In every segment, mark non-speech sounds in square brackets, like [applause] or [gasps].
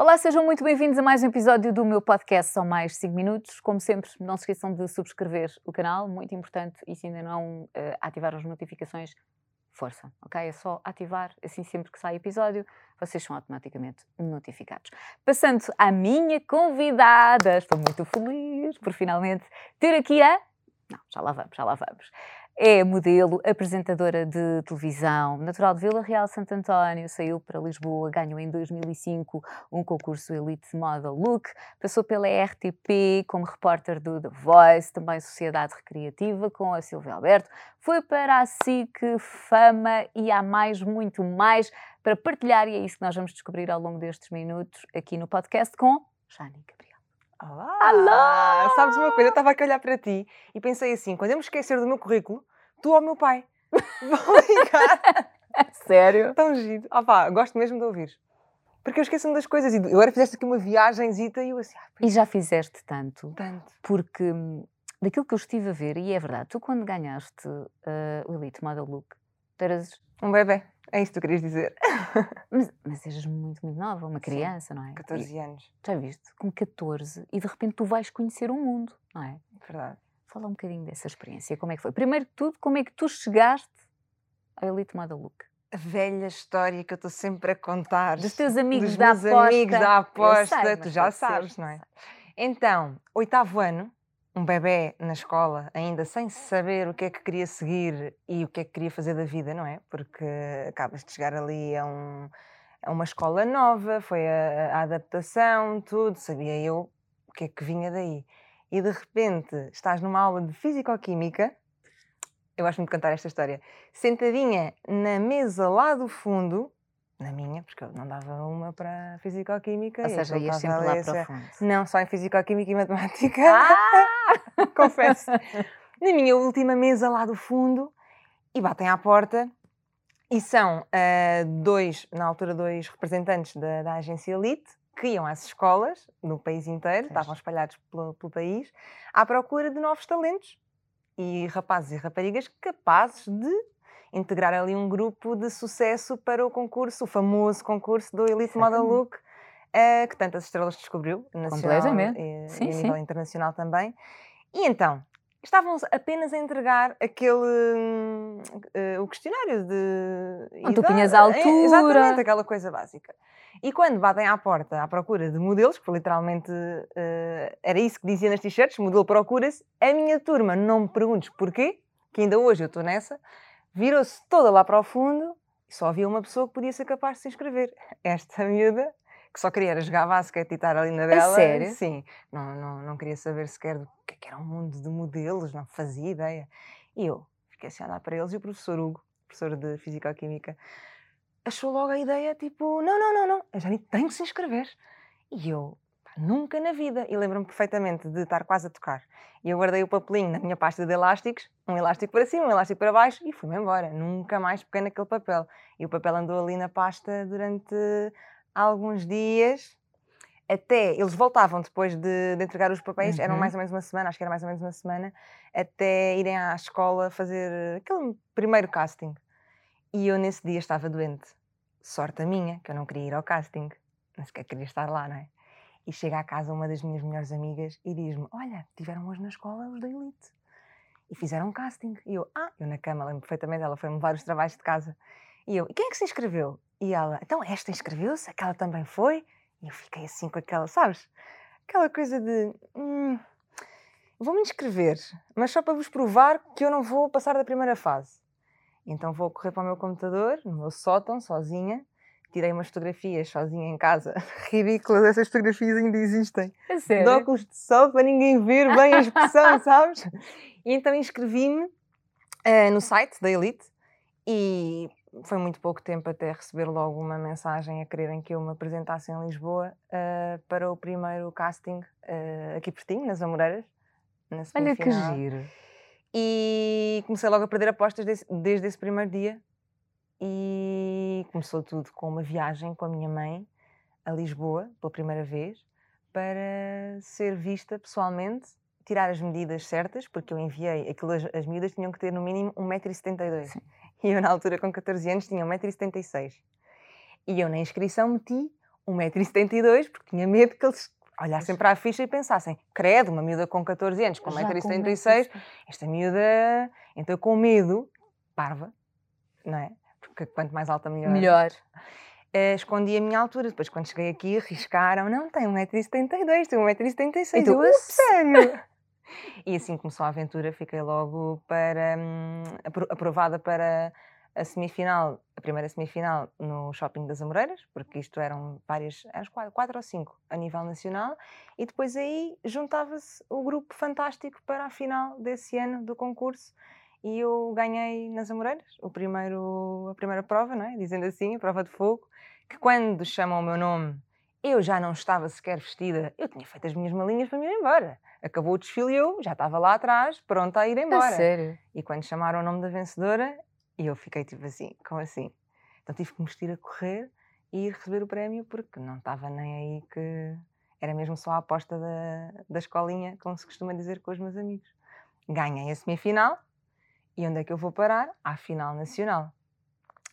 Olá, sejam muito bem-vindos a mais um episódio do meu podcast São Mais 5 Minutos. Como sempre, não se esqueçam de subscrever o canal, muito importante, e se ainda não uh, ativar as notificações, força, ok? É só ativar, assim sempre que sai episódio, vocês são automaticamente notificados. Passando à minha convidada, estou muito feliz por finalmente ter aqui a. Não, já lá vamos, já lá vamos. É modelo, apresentadora de televisão, natural de Vila Real Santo António, saiu para Lisboa, ganhou em 2005 um concurso Elite Model Look, passou pela RTP como repórter do The Voice, também Sociedade Recreativa com a Silvia Alberto, foi para a SIC, Fama e há mais, muito mais para partilhar e é isso que nós vamos descobrir ao longo destes minutos aqui no podcast com Jane Gabriel. Olá! Alô! Sabes uma coisa? Eu estava aqui a olhar para ti e pensei assim: quando eu me esquecer do meu currículo, tu ou meu pai. [laughs] Vão ligar. [laughs] Sério? Tão giro. Ah pá, gosto mesmo de ouvir. Porque eu esqueço-me das coisas. E agora fizeste aqui uma viagenzita e eu assim... Ah, e já fizeste tanto. Tanto. Porque hum, daquilo que eu estive a ver, e é verdade, tu quando ganhaste uh, o Elite Model Look, tu eras... Um bebê. É isso que tu querias dizer. [laughs] Mas, mas eras muito, muito nova, uma criança, Sim, não é? 14 anos. E, já viste? Com 14 e de repente tu vais conhecer o mundo, não é? Verdade. Fala um bocadinho dessa experiência, como é que foi? Primeiro de tudo, como é que tu chegaste à Elite Look? A velha história que eu estou sempre a contar. Dos teus amigos dos da meus aposta. amigos da aposta, sei, tu já pode ser, sabes, não é? Então, oitavo ano, um bebê na escola, ainda sem saber o que é que queria seguir e o que é que queria fazer da vida, não é? Porque acabas de chegar ali a, um, a uma escola nova, foi a, a adaptação, tudo, sabia eu o que é que vinha daí. E de repente estás numa aula de Fisicoquímica, eu gosto muito de contar esta história, sentadinha na mesa lá do fundo, na minha, porque eu não dava uma para Fisicoquímica. Ou seja, ias sempre lá ali, para o assim, fundo. Não, só em Fisicoquímica e Matemática. Ah! [laughs] confesso. Na minha última mesa lá do fundo e batem à porta e são ah, dois, na altura, dois representantes da, da agência Elite que iam às escolas no país inteiro, Pois. estavam espalhados pelo, pelo país, à procura de novos talentos e rapazes e raparigas capazes de integrar ali um grupo de sucesso para o concurso, o famoso concurso do Elite Model. Look, ah, que tantas estrelas descobriu, nacional e, Sim, e a sim. nível internacional também. E então, estavam apenas a entregar aquele eh, o questionário de Onde tu punhas a eh, altura. exatamente, aquela coisa básica. E quando batem à porta à procura de modelos, que literalmente eh, era isso que dizia nas t-shirts, modelo procura-se, a minha turma, não me perguntes porquê, que ainda hoje eu estou nessa, virou-se toda lá para o fundo e só havia uma pessoa que podia ser capaz de se inscrever. Esta miúda, que só queria era jogar basquete e estar ali na dela. sério? Sim, não, não, não queria saber sequer do que, é era um mundo de modelos, não fazia ideia. E eu fiquei assim a olhar para eles e o professor Hugo, professor de Fisicoquímica, achou logo a ideia, tipo, não, não, não, não, a Jani tem que se inscrever. E eu, nunca na vida, e lembro-me perfeitamente de estar quase a tocar. E eu guardei o papelinho na minha pasta de elásticos, um elástico para cima, um elástico para baixo, e fui-me embora. Nunca mais peguei naquele papel. E o papel andou ali na pasta durante alguns dias, até eles voltavam depois de, de entregar os papéis, eram Uhum. mais ou menos uma semana, acho que era mais ou menos uma semana, até irem à escola fazer aquele primeiro casting. E eu nesse dia estava doente. Sorte a minha, que eu não queria ir ao casting. Nem sequer queria estar lá, não é? E chega à casa uma das minhas melhores amigas e diz-me: Olha, tiveram hoje na escola os da Elite. E fizeram um casting. E eu, ah, eu na cama, lembro perfeitamente, ela foi-me levar os trabalhos de casa. E eu, e quem é que se inscreveu? E ela, então esta inscreveu-se, aquela também foi. E eu fiquei assim com aquela, sabes? Aquela coisa de, hum, vou-me inscrever, mas só para vos provar que eu não vou passar da primeira fase. Então vou correr para o meu computador, no meu sótão, sozinha. Tirei umas fotografias sozinha em casa. [laughs] Ridículas, essas fotografias ainda existem. De sério? óculos de sol para ninguém ver bem a expressão, [laughs] sabes? E então inscrevi-me eh, no site da Elite e foi muito pouco tempo até receber logo uma mensagem a quererem que eu me apresentasse em Lisboa eh, para o primeiro casting eh, aqui pertinho, nas Amoreiras. Na Olha que giro. E comecei logo a perder apostas desse- desde esse primeiro dia. E começou tudo com uma viagem com a minha mãe a Lisboa, pela primeira vez, para ser vista pessoalmente, tirar as medidas certas, porque eu enviei aquilo, as, as medidas tinham que ter no mínimo 1,72m. E [laughs] eu, na altura, com 14 anos, tinha 1,76m. E eu, na inscrição, meti 1,72m, porque tinha medo que eles olhassem para a ficha e pensassem, credo, uma miúda com 14 anos, com Já com 1,76m, esta miúda, então com medo, parva, não é? Porque quanto mais alta, melhor. Melhor. [laughs] Eh, escondi a minha altura, depois quando cheguei aqui, riscaram, não, tem 1,72m, tem 1,76m, E tu, eu, "A "Ups, sério? [laughs] e assim começou a aventura, fiquei logo para, hum, apro- aprovada para a semifinal, a primeira semifinal no Shopping das Amoreiras, porque isto eram várias, eram quatro, quatro ou cinco a nível nacional, e depois aí juntava-se o grupo fantástico para a final desse ano do concurso, e eu ganhei nas Amoreiras, o primeiro, a primeira prova, não é? dizendo assim, a prova de fogo, que quando chamam o meu nome, eu já não estava sequer vestida, eu tinha feito as minhas malinhas para me ir embora. Acabou o desfile e eu já estava lá atrás, pronta a ir A embora. sério. E quando chamaram o nome da vencedora, eu fiquei tipo assim, como assim? Então tive que me vestir a correr e ir receber o prémio porque não estava nem aí que era mesmo só a aposta da, da escolinha, como se costuma dizer com os meus amigos. Ganhei a semifinal e onde é que eu vou parar? À final nacional.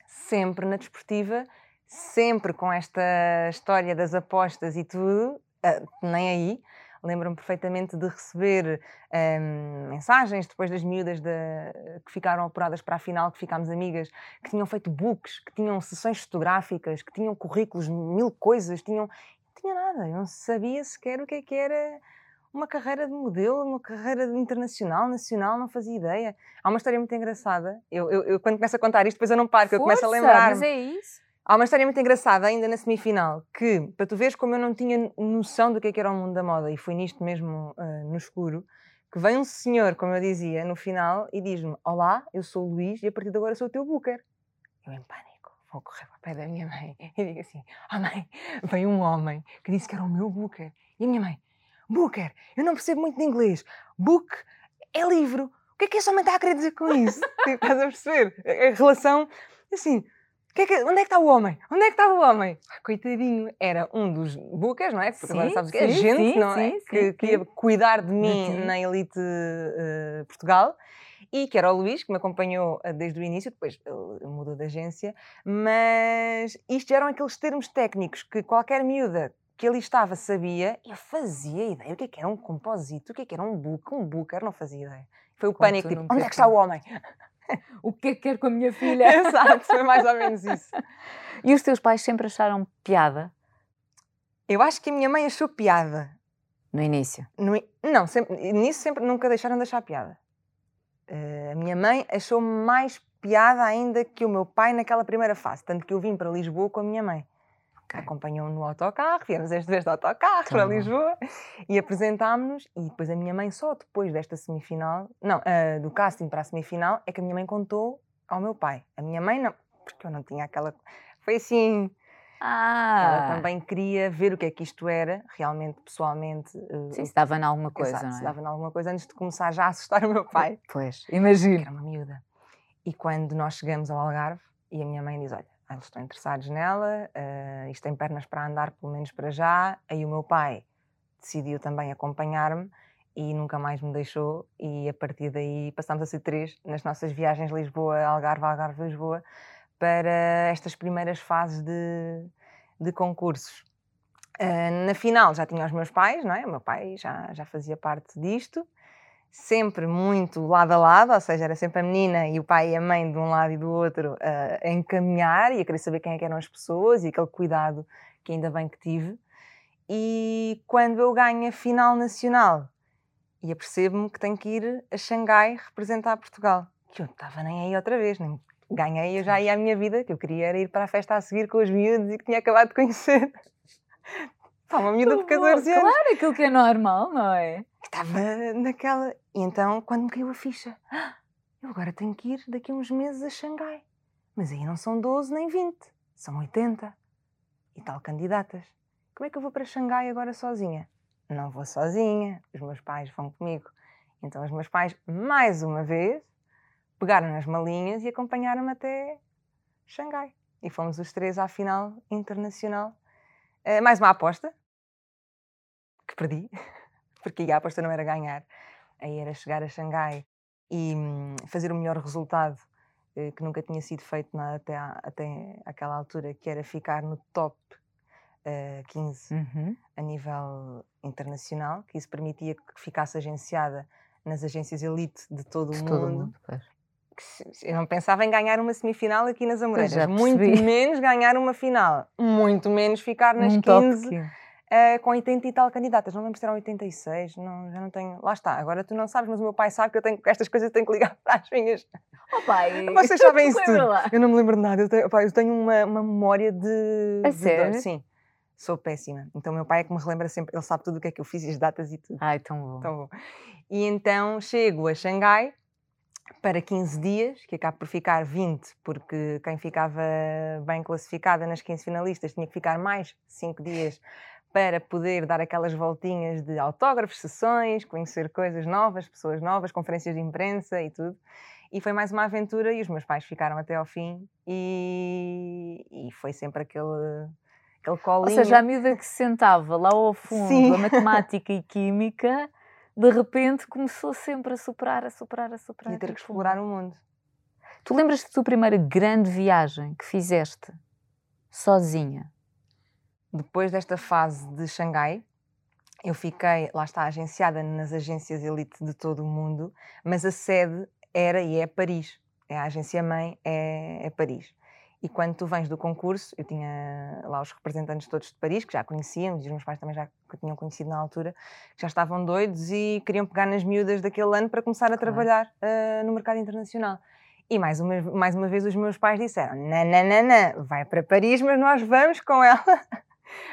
Sempre na desportiva, sempre com esta história das apostas e tudo, ah, nem aí. Lembro-me perfeitamente de receber hum, mensagens depois das miúdas da- que ficaram apuradas para a final, que ficámos amigas, que tinham feito books, que tinham sessões fotográficas, que tinham currículos, mil coisas, tinham. Não tinha nada, eu não sabia sequer o que é que era uma carreira de modelo, uma carreira de internacional, nacional, não fazia ideia. Há uma história muito engraçada. Eu, eu- eu, quando começo a contar isto, depois eu não paro, que eu começo a Força, lembrar. Mas é isso. Há uma história muito engraçada ainda na semifinal, que, para tu veres como eu não tinha noção do que, é que era o mundo da moda, e foi nisto mesmo ah, no escuro, que vem um senhor, como eu dizia, no final, e diz-me: Olá, eu sou o Luís e a partir de agora sou o teu booker. Eu, em pânico, vou correr para o pé da minha mãe [laughs] e digo assim: Oh mãe, veio um homem que disse que era o meu booker. E a minha mãe: Booker, eu não percebo muito de inglês. Book é livro. O que é que esse homem está a querer dizer com isso? [laughs] Tipo, Estás a perceber? A relação, assim, que é que- onde é que está o homem? Onde é que está o homem? Ah, Coitadinho, era um dos bookers, não é? Porque agora Sim, sabes que é sim, gente, sim, não é? que sim, queria cuidar de mim ti. na Elite eh, Portugal. E que era o Luís, que me acompanhou eh, desde o início, depois ele mudou de agência, mas isto eram aqueles termos técnicos que qualquer miúda que ali estava sabia, eu fazia ideia. O que é que era um composito? O que é que era um book? Um booker? Não fazia ideia. Foi o Como pânico, tipo, onde é que está o homem? [laughs] O que é que quer com a minha filha? [laughs] Exato, foi mais ou menos [laughs] isso. e os teus pais sempre acharam piada Eu acho que a minha mãe achou piada. no início? No não, sempre, nisso sempre nunca deixaram de achar piada. Eh, a minha mãe achou mais piada ainda que o meu pai naquela primeira fase. Tanto que eu vim para Lisboa com a minha mãe. Acompanhou-me no autocarro, viemos esta vez de autocarro para. Lisboa e apresentámos-nos. E depois a minha mãe, só depois desta semifinal, não, ah, do casting para a semifinal, é que a minha mãe contou ao meu pai. A minha mãe não, porque eu não tinha aquela. Foi assim. Ela Ah, também queria ver o que é que isto era, realmente, pessoalmente. eh, sim, se dava em alguma coisa, Exato, não se é? dava em alguma coisa antes de começar já a assustar o meu pai, Pois, que imagino. era uma miúda. E quando nós chegamos ao Algarve, e a minha mãe diz: Olha, eles estão interessados nela, eh, isto tem pernas para andar, pelo menos para já. Aí o meu pai decidiu também acompanhar-me e nunca mais me deixou. E a partir daí passámos a ser três nas nossas viagens Lisboa-Algarve, Algarve-Lisboa, para estas primeiras fases de, de concursos. Ah, na final já tinha os meus pais, não é? O meu pai já, já fazia parte disto, sempre muito lado a lado, ou seja, era sempre a menina e o pai e a mãe de um lado e do outro ah, a encaminhar e a querer saber quem é que eram as pessoas e aquele cuidado que ainda bem que tive. E quando eu ganho a final nacional e apercebo-me que tenho que ir a Xangai representar Portugal, que eu não estava nem aí outra vez, nem ganhei, eu já ia à minha vida, que eu queria era ir para a festa a seguir com os miúdos e que tinha acabado de conhecer. Pá, uma miúda de 14 anos. Claro, aquilo que é normal, não é? Estava naquela. E então, quando me caiu a ficha, "Ah, eu agora tenho que ir daqui a uns meses a Xangai. Mas aí não são 12 nem 20, são 80 e tal candidatas. Como é que eu vou para Xangai agora sozinha? Não vou sozinha, os meus pais vão comigo. Então, os meus pais, mais uma vez, pegaram nas malinhas e acompanharam-me até Xangai. E fomos os três à final internacional. Eh, mais uma aposta, que perdi, [laughs] porque a aposta não era ganhar, aí era chegar a Xangai e hum, fazer o melhor resultado eh, que nunca tinha sido feito na- até, à- até aquela altura, que era ficar no top uh, 15 Uhum. a nível internacional, que isso permitia que ficasse agenciada nas agências elite de todo De o todo o mundo. Eu não pensava em ganhar uma semifinal aqui nas Amoreiras, muito menos ganhar uma final, muito menos ficar nas top 15 15. eh, com 80 e tal candidatas. Não lembro se eram 86, não, já não tenho. Lá está, agora tu não sabes, mas o meu pai sabe que eu tenho que estas coisas eu tenho que ligar [laughs] para as minhas. Oh, pai! [laughs] Vocês [laughs] sabem isso tudo. lá. Eu não me lembro de nada, eu tenho, pá, eu tenho uma, uma memória de. A de dor. sério? Sim, sou péssima. Então meu pai é que me relembra sempre, ele sabe tudo o que é que eu fiz, as datas e tudo. Ai, tão bom. Então, vou. e então chego a Xangai para 15 dias, que acaba por ficar 20, porque quem ficava bem classificada nas 15 finalistas tinha que ficar mais 5 dias para poder dar aquelas voltinhas de autógrafos, sessões, conhecer coisas novas, pessoas novas, conferências de imprensa e tudo. E foi mais uma aventura e os meus pais ficaram até ao fim e, e foi sempre aquele, aquele Ou colinho. seja, a miúda que se sentava lá ao fundo, Sim. a matemática e química, de repente começou sempre a superar, a superar, a superar. ia ter que aquilo. explorar o mundo. Tu lembras-te da tua primeira grande viagem que fizeste sozinha? Depois desta fase de Xangai, eu fiquei, lá está, agenciada nas agências elite de todo o mundo, mas a sede era e é Paris. É a agência mãe, é, é Paris. E quando tu vens do concurso, eu tinha lá os representantes todos de Paris, que já conhecíamos, e os meus pais também já que tinham conhecido na altura, que já estavam doidos e queriam pegar nas miúdas daquele ano para começar a Claro. trabalhar ah, no mercado internacional. E mais uma, mais uma vez os meus pais disseram: nananana, vai para Paris, mas nós vamos com ela. [laughs]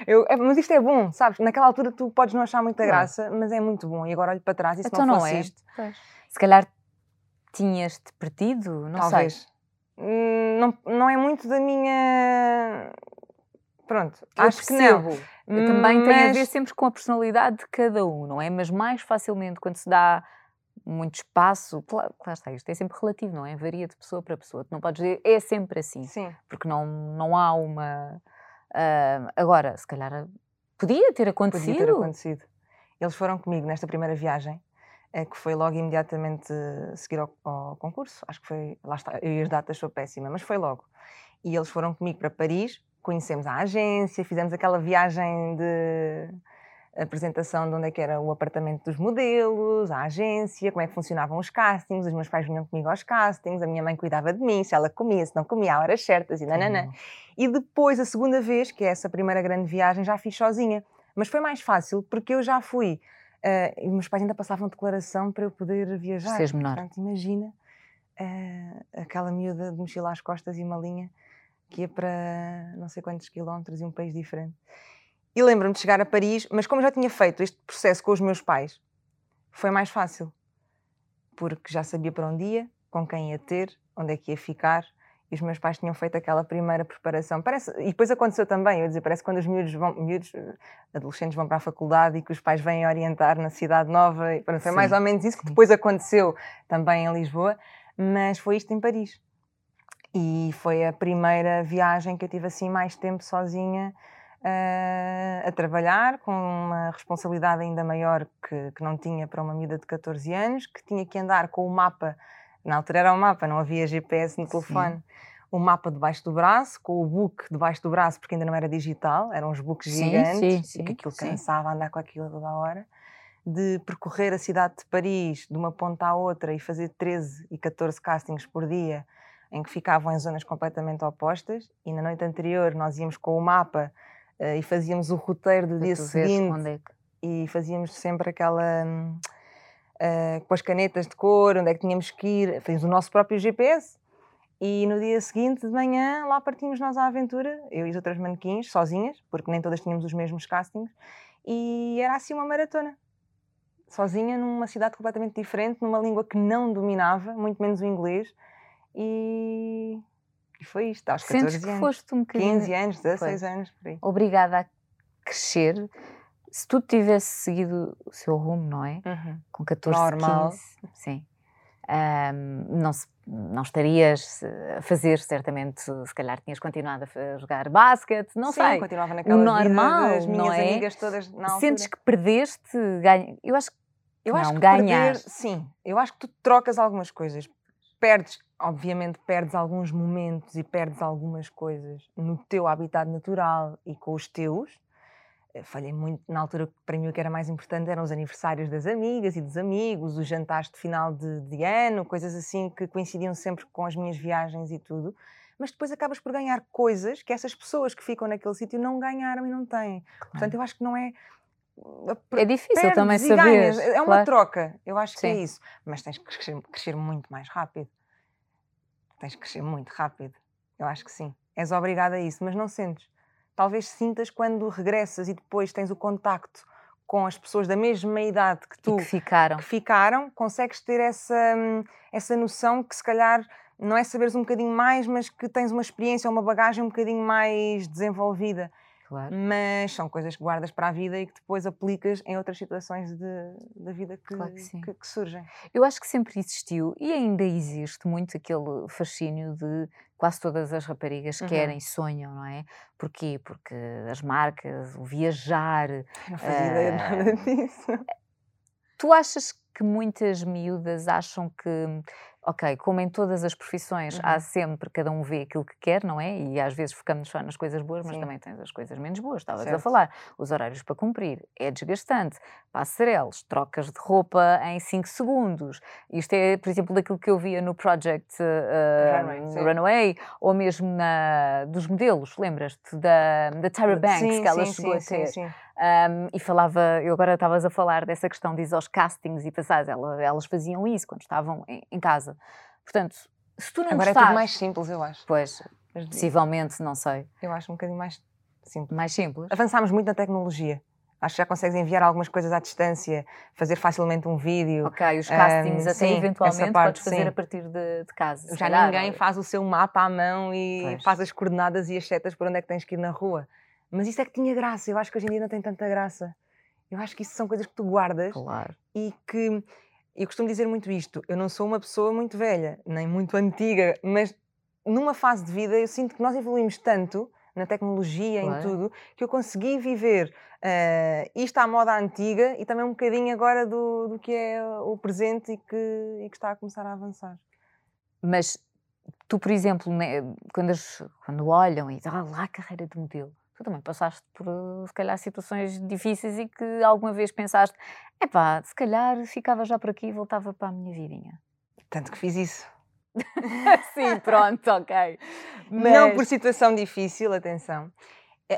Eu, é, mas isto é bom, sabes? Naquela altura tu podes não achar muita graça, mas é muito bom. E agora olho para trás e se então não não fosse é? isto, Pois. Se calhar tinhas-te perdido, não sei. talvez. Hum, Não, não é muito da minha. Pronto, Eu acho que não. percebo. Também tem a ver Mas- sempre com a personalidade de cada um, não é? Mas mais facilmente quando se dá muito espaço, claro, claro está, isto é sempre relativo, não é? Varia de pessoa para pessoa. Tu não podes dizer é sempre assim, Sim, porque não, não há uma. ah, agora, se calhar ah, podia ter acontecido. podia ter acontecido. Eles foram comigo nesta primeira viagem, eh, que foi logo imediatamente a seguir ao, ao concurso. Acho que foi. Lá está, eu e as datas sou péssima, mas foi logo. E eles foram comigo para Paris, conhecemos a agência, fizemos aquela viagem de apresentação de onde é que era o apartamento dos modelos, a agência, como é que funcionavam os castings, os meus pais vinham comigo aos castings, a minha mãe cuidava de mim, se ela comia, se não comia, a horas certas e nananã. Uhum. E depois, a segunda vez, que é essa primeira grande viagem, já fiz sozinha. Mas foi mais fácil porque eu já fui. Eh, e meus pais ainda passavam declaração para eu poder viajar. seres menor. Portanto, imagina eh, aquela miúda de mochila às costas e malinha que ia para não sei quantos quilómetros e um país diferente. E lembro-me de chegar a Paris, mas como já tinha feito este processo com os meus pais, foi mais fácil. Porque já sabia para onde ia, com quem ia ter, onde é que ia ficar, e os meus pais tinham feito aquela primeira preparação. Parece, e depois aconteceu também, eu dizer, parece quando os miúdos vão, miúdos, eh, adolescentes vão para a faculdade e que os pais vêm orientar na cidade nova, e pronto, foi mais Sim, ou menos isso que depois aconteceu também em Lisboa, mas foi isto em Paris. E foi a primeira viagem que eu tive assim mais tempo sozinha eh, a trabalhar, com uma responsabilidade ainda maior que, que não tinha para uma miúda de 14 anos, que tinha que andar com o mapa, na altura era o mapa, não havia GPS no Sim. telefone, o mapa debaixo do braço, com o book debaixo do braço, porque ainda não era digital, eram uns books Sim, gigantes, sim, e sim, que aquilo sim. cansava andar com aquilo toda a hora de percorrer a cidade de Paris de uma ponta à outra e fazer 13 e 14 castings por dia, em que ficavam em zonas completamente opostas, e na noite anterior nós íamos com o mapa eh, e fazíamos o roteiro do dia seguinte é que- e fazíamos sempre aquela hum, eh, com as canetas de cor, onde é que tínhamos que ir, fazíamos o nosso próprio GPS. E no dia seguinte, de manhã, lá partimos nós à aventura, eu e as outras manequins, sozinhas, porque nem todas tínhamos os mesmos castings, e era assim uma maratona. Sozinha, numa cidade completamente diferente, numa língua que não dominava, muito menos o inglês, e, e foi isto, aos 14 Sentes que anos. foste um bocadinho 15 anos, 16 Pois. anos, por aí. obrigada a crescer. Se tu tivesse seguido o seu rumo, não é? Uhum. Com 14, Normal. 15, sim. Ahm, não, se- não estarias a fazer, certamente, se calhar tinhas continuado a jogar basquete, não Sim, sei. continuava naquela normal, vida das minhas não é? amigas todas na altura. Sentes que perdeste, ganha... eu acho que eu não, acho que ganhar. perder, sim, eu acho que tu trocas algumas coisas. Perdes, obviamente, perdes alguns momentos e perdes algumas coisas no teu habitat natural e com os teus, falhei muito na altura, para mim o que era mais importante eram os aniversários das amigas e dos amigos, os jantares de final de, de ano, coisas assim que coincidiam sempre com as minhas viagens e tudo. Mas depois acabas por ganhar coisas que essas pessoas que ficam naquele sítio não ganharam e não têm. Portanto, eu acho que não é é difícil também saber. É uma claro. troca, eu acho Sim. que é isso. Mas tens que crescer, crescer, muito mais rápido. Tens que crescer muito rápido. Eu acho que sim. És obrigada a isso, mas não sentes. Talvez sintas quando regressas e depois tens o contacto com as pessoas da mesma idade que tu e que ficaram. que ficaram, consegues ter essa, essa noção que se calhar não é saberes um bocadinho mais, mas que tens uma experiência ou uma bagagem um bocadinho mais desenvolvida. Claro. Mas são coisas que guardas para a vida e que depois aplicas em outras situações da vida que, claro que, que, que, surgem. Eu acho que sempre existiu e ainda existe muito aquele fascínio de quase todas as raparigas uhum. querem, sonham, não é? Porquê? Porque as marcas, o viajar. Não fazia uh, ideia nada disso. Tu achas que muitas miúdas acham que ok, como em todas as profissões, uhum. há sempre, cada um vê aquilo que quer, não é? E às vezes focamos só nas coisas boas, mas Sim. também tens as coisas menos boas. Estavas a falar, os horários para cumprir, é desgastante. Passarelos, trocas de roupa em 5 segundos. Isto é, por exemplo, daquilo que eu via no Project uh, Runway, Runway, ou mesmo na, dos modelos, lembras-te da, da Tyra Banks, sim, que ela sim, chegou sim, a ter. Sim, um, e falava, eu agora estavas a falar dessa questão de ir aos castings e passares, elas, elas faziam isso quando estavam em, em, casa. Portanto, se tu não Agora é tudo mais simples, eu acho. Pois, possivelmente, não sei. Eu acho um bocadinho mais simples. Mais simples? Avançámos muito na tecnologia. Acho que já consegues enviar algumas coisas à distância, fazer facilmente um vídeo. Ok, os castings um, até sim, eventualmente parte, podes fazer sim. a partir de, de casa. Já calhar, ninguém ou... faz o seu mapa à mão e pois. faz as coordenadas e as setas por onde é que tens que ir na rua. Mas isso é que tinha graça. Eu acho que hoje em dia não tem tanta graça. Eu acho que isso são coisas que tu guardas claro. e que eu costumo dizer muito isto. Eu não sou uma pessoa muito velha, nem muito antiga, mas numa fase de vida eu sinto que nós evoluímos tanto na tecnologia, claro. em tudo, que eu consegui viver uh, isto à moda antiga e também um bocadinho agora do, do que é o presente e que, e que está a começar a avançar. Mas tu, por exemplo, né, quando, as, quando olham e dizem, ah, lá a carreira de modelo, tu também passaste por, se calhar, situações difíceis e que alguma vez pensaste, é pá, se calhar ficava já por aqui e voltava para a minha vidinha. Tanto que fiz isso. [laughs] Sim, pronto, ok. Mas... Não por situação difícil, atenção.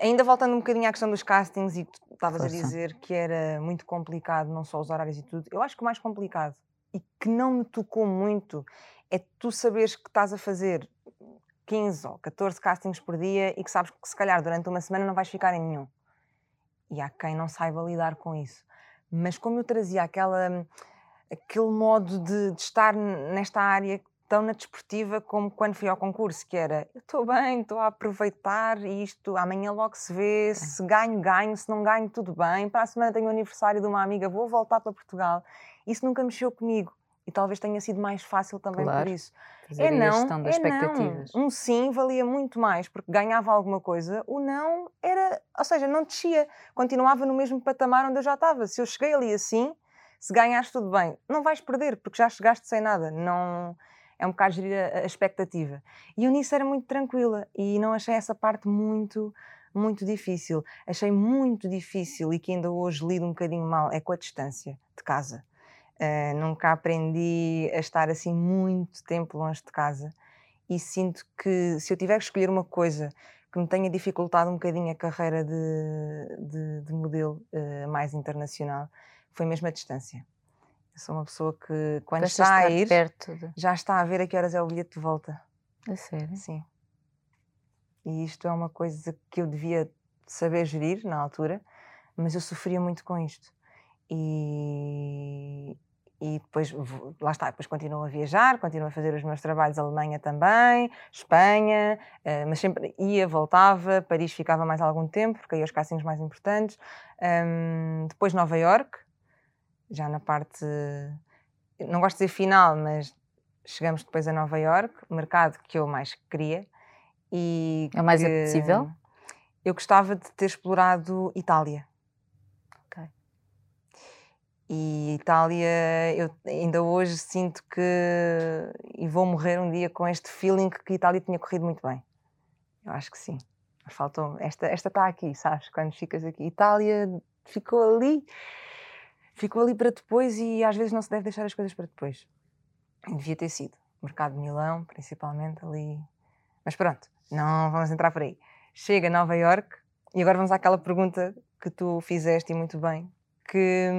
Ainda voltando um bocadinho à questão dos castings, e tu estavas a dizer que era muito complicado, não só os horários e tudo, eu acho que o mais complicado e que não me tocou muito é tu saberes que estás a fazer 15 ou 14 castings por dia e que sabes que se calhar durante uma semana não vais ficar em nenhum. E há quem não saiba lidar com isso. Mas como eu trazia aquela, aquele modo de, de estar nesta área tão na desportiva como quando fui ao concurso, que era estou bem, estou a aproveitar isto, amanhã logo se vê, se ganho, ganho, se não ganho, tudo bem, para a semana tenho o aniversário de uma amiga, vou voltar para Portugal. Isso nunca mexeu comigo e talvez tenha sido mais fácil também claro. por isso. Fazer é não, é expectativas. não. Um sim valia muito mais porque ganhava alguma coisa, o não era, ou seja, não descia, continuava no mesmo patamar onde eu já estava. Se eu cheguei ali assim, se ganhares tudo bem, não vais perder porque já chegaste sem nada. Não é um bocado gerir a, a expectativa. E eu nisso era muito tranquila e não achei essa parte muito muito difícil. Achei muito difícil e que ainda hoje lido um bocadinho mal é com a distância de casa. Uh, nunca aprendi a estar assim muito tempo longe de casa e sinto que se eu tiver que escolher uma coisa que me tenha dificultado um bocadinho a carreira de, de, de modelo uh, mais internacional foi mesmo a distância. Eu sou uma pessoa que quando Deixa está a ir de... já está a ver a que horas é o bilhete de volta. É sério? Sim. E isto é uma coisa que eu devia saber gerir na altura, mas eu sofria muito com isto. E, e depois, lá está, depois continuo a viajar, continuo a fazer os meus trabalhos, Alemanha também, Espanha, uh, mas sempre ia, voltava, Paris ficava mais algum tempo, porque aí os mais importantes. Um, depois Nova York, já na parte, não gosto de dizer final, mas chegamos depois a Nova York, mercado que eu mais queria. E é o mais apetecível? Eu gostava de ter explorado Itália e Itália, eu ainda hoje sinto que. e vou morrer um dia com este feeling que Itália tinha corrido muito bem. Eu acho que sim. Faltou esta está aqui, sabes? Quando ficas aqui. Itália ficou ali, ficou ali para depois e às vezes não se deve deixar as coisas para depois. Devia ter sido. Mercado de Milão, principalmente ali. Mas pronto, não vamos entrar por aí. Chega a Nova York e agora vamos àquela pergunta que tu fizeste e muito bem, que,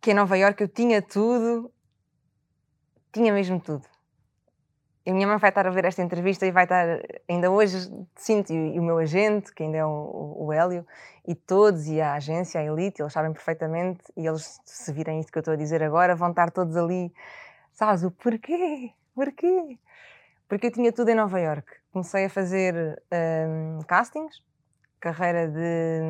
que em Nova York eu tinha tudo, tinha mesmo tudo. E a minha mãe vai estar a ver esta entrevista e vai estar, ainda hoje, sinto, e, o meu agente, que ainda é o, o Hélio, e todos, e a agência, a Elite, eles sabem perfeitamente, e eles, se virem isto que eu estou a dizer agora, vão estar todos ali, sabes, o porquê? Porquê? Porque eu tinha tudo em Nova York. Comecei a fazer um, castings, carreira de,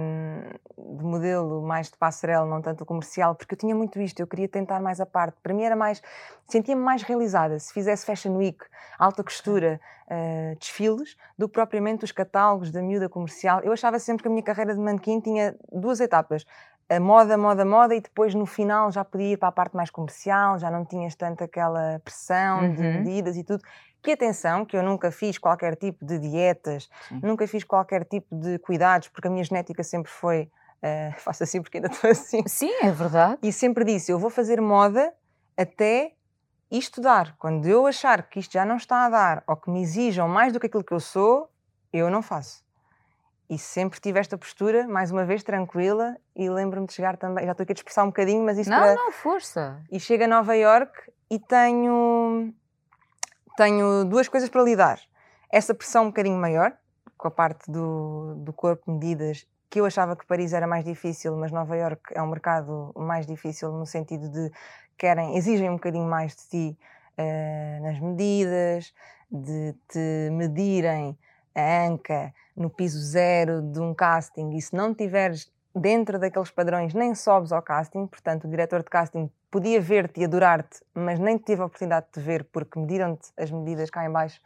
de, modelo mais de passarela, não tanto comercial, porque eu tinha muito isto, eu queria tentar mais a parte. Para mim era mais, sentia-me mais realizada se fizesse Fashion Week, alta costura, uh, desfiles, do que propriamente os catálogos da miúda comercial. Eu achava sempre que a minha carreira de manequim tinha duas etapas. A moda, moda, moda, e depois no final já podia ir para a parte mais comercial, já não tinhas tanto aquela pressão uhum. de medidas e tudo. Que atenção, que eu nunca fiz qualquer tipo de dietas, Sim. nunca fiz qualquer tipo de cuidados, porque a minha genética sempre foi. Uh, [laughs] faço assim porque ainda estou assim. Sim, é verdade. E sempre disse: eu vou fazer moda até isto dar. Quando eu achar que isto já não está a dar ou que me exijam mais do que aquilo que eu sou, eu não faço. E sempre tive esta postura, mais uma vez, tranquila, e lembro-me de chegar também. Já estou aqui a dispersar um bocadinho, mas isto. Não, para... não, força. E chego a Nova York e tenho tenho duas coisas para lidar. Essa pressão um bocadinho maior, com a parte do, do corpo, medidas, que eu achava que Paris era mais difícil, mas Nova York é um mercado mais difícil no sentido de querem, exigem um bocadinho mais de ti uh, nas medidas, de te medirem a anca no piso zero de um casting e se não tiveres dentro daqueles padrões nem sobes ao casting, portanto o diretor de casting podia ver-te e adorar-te, mas nem tive a oportunidade de te ver porque mediram-te as medidas cá em baixo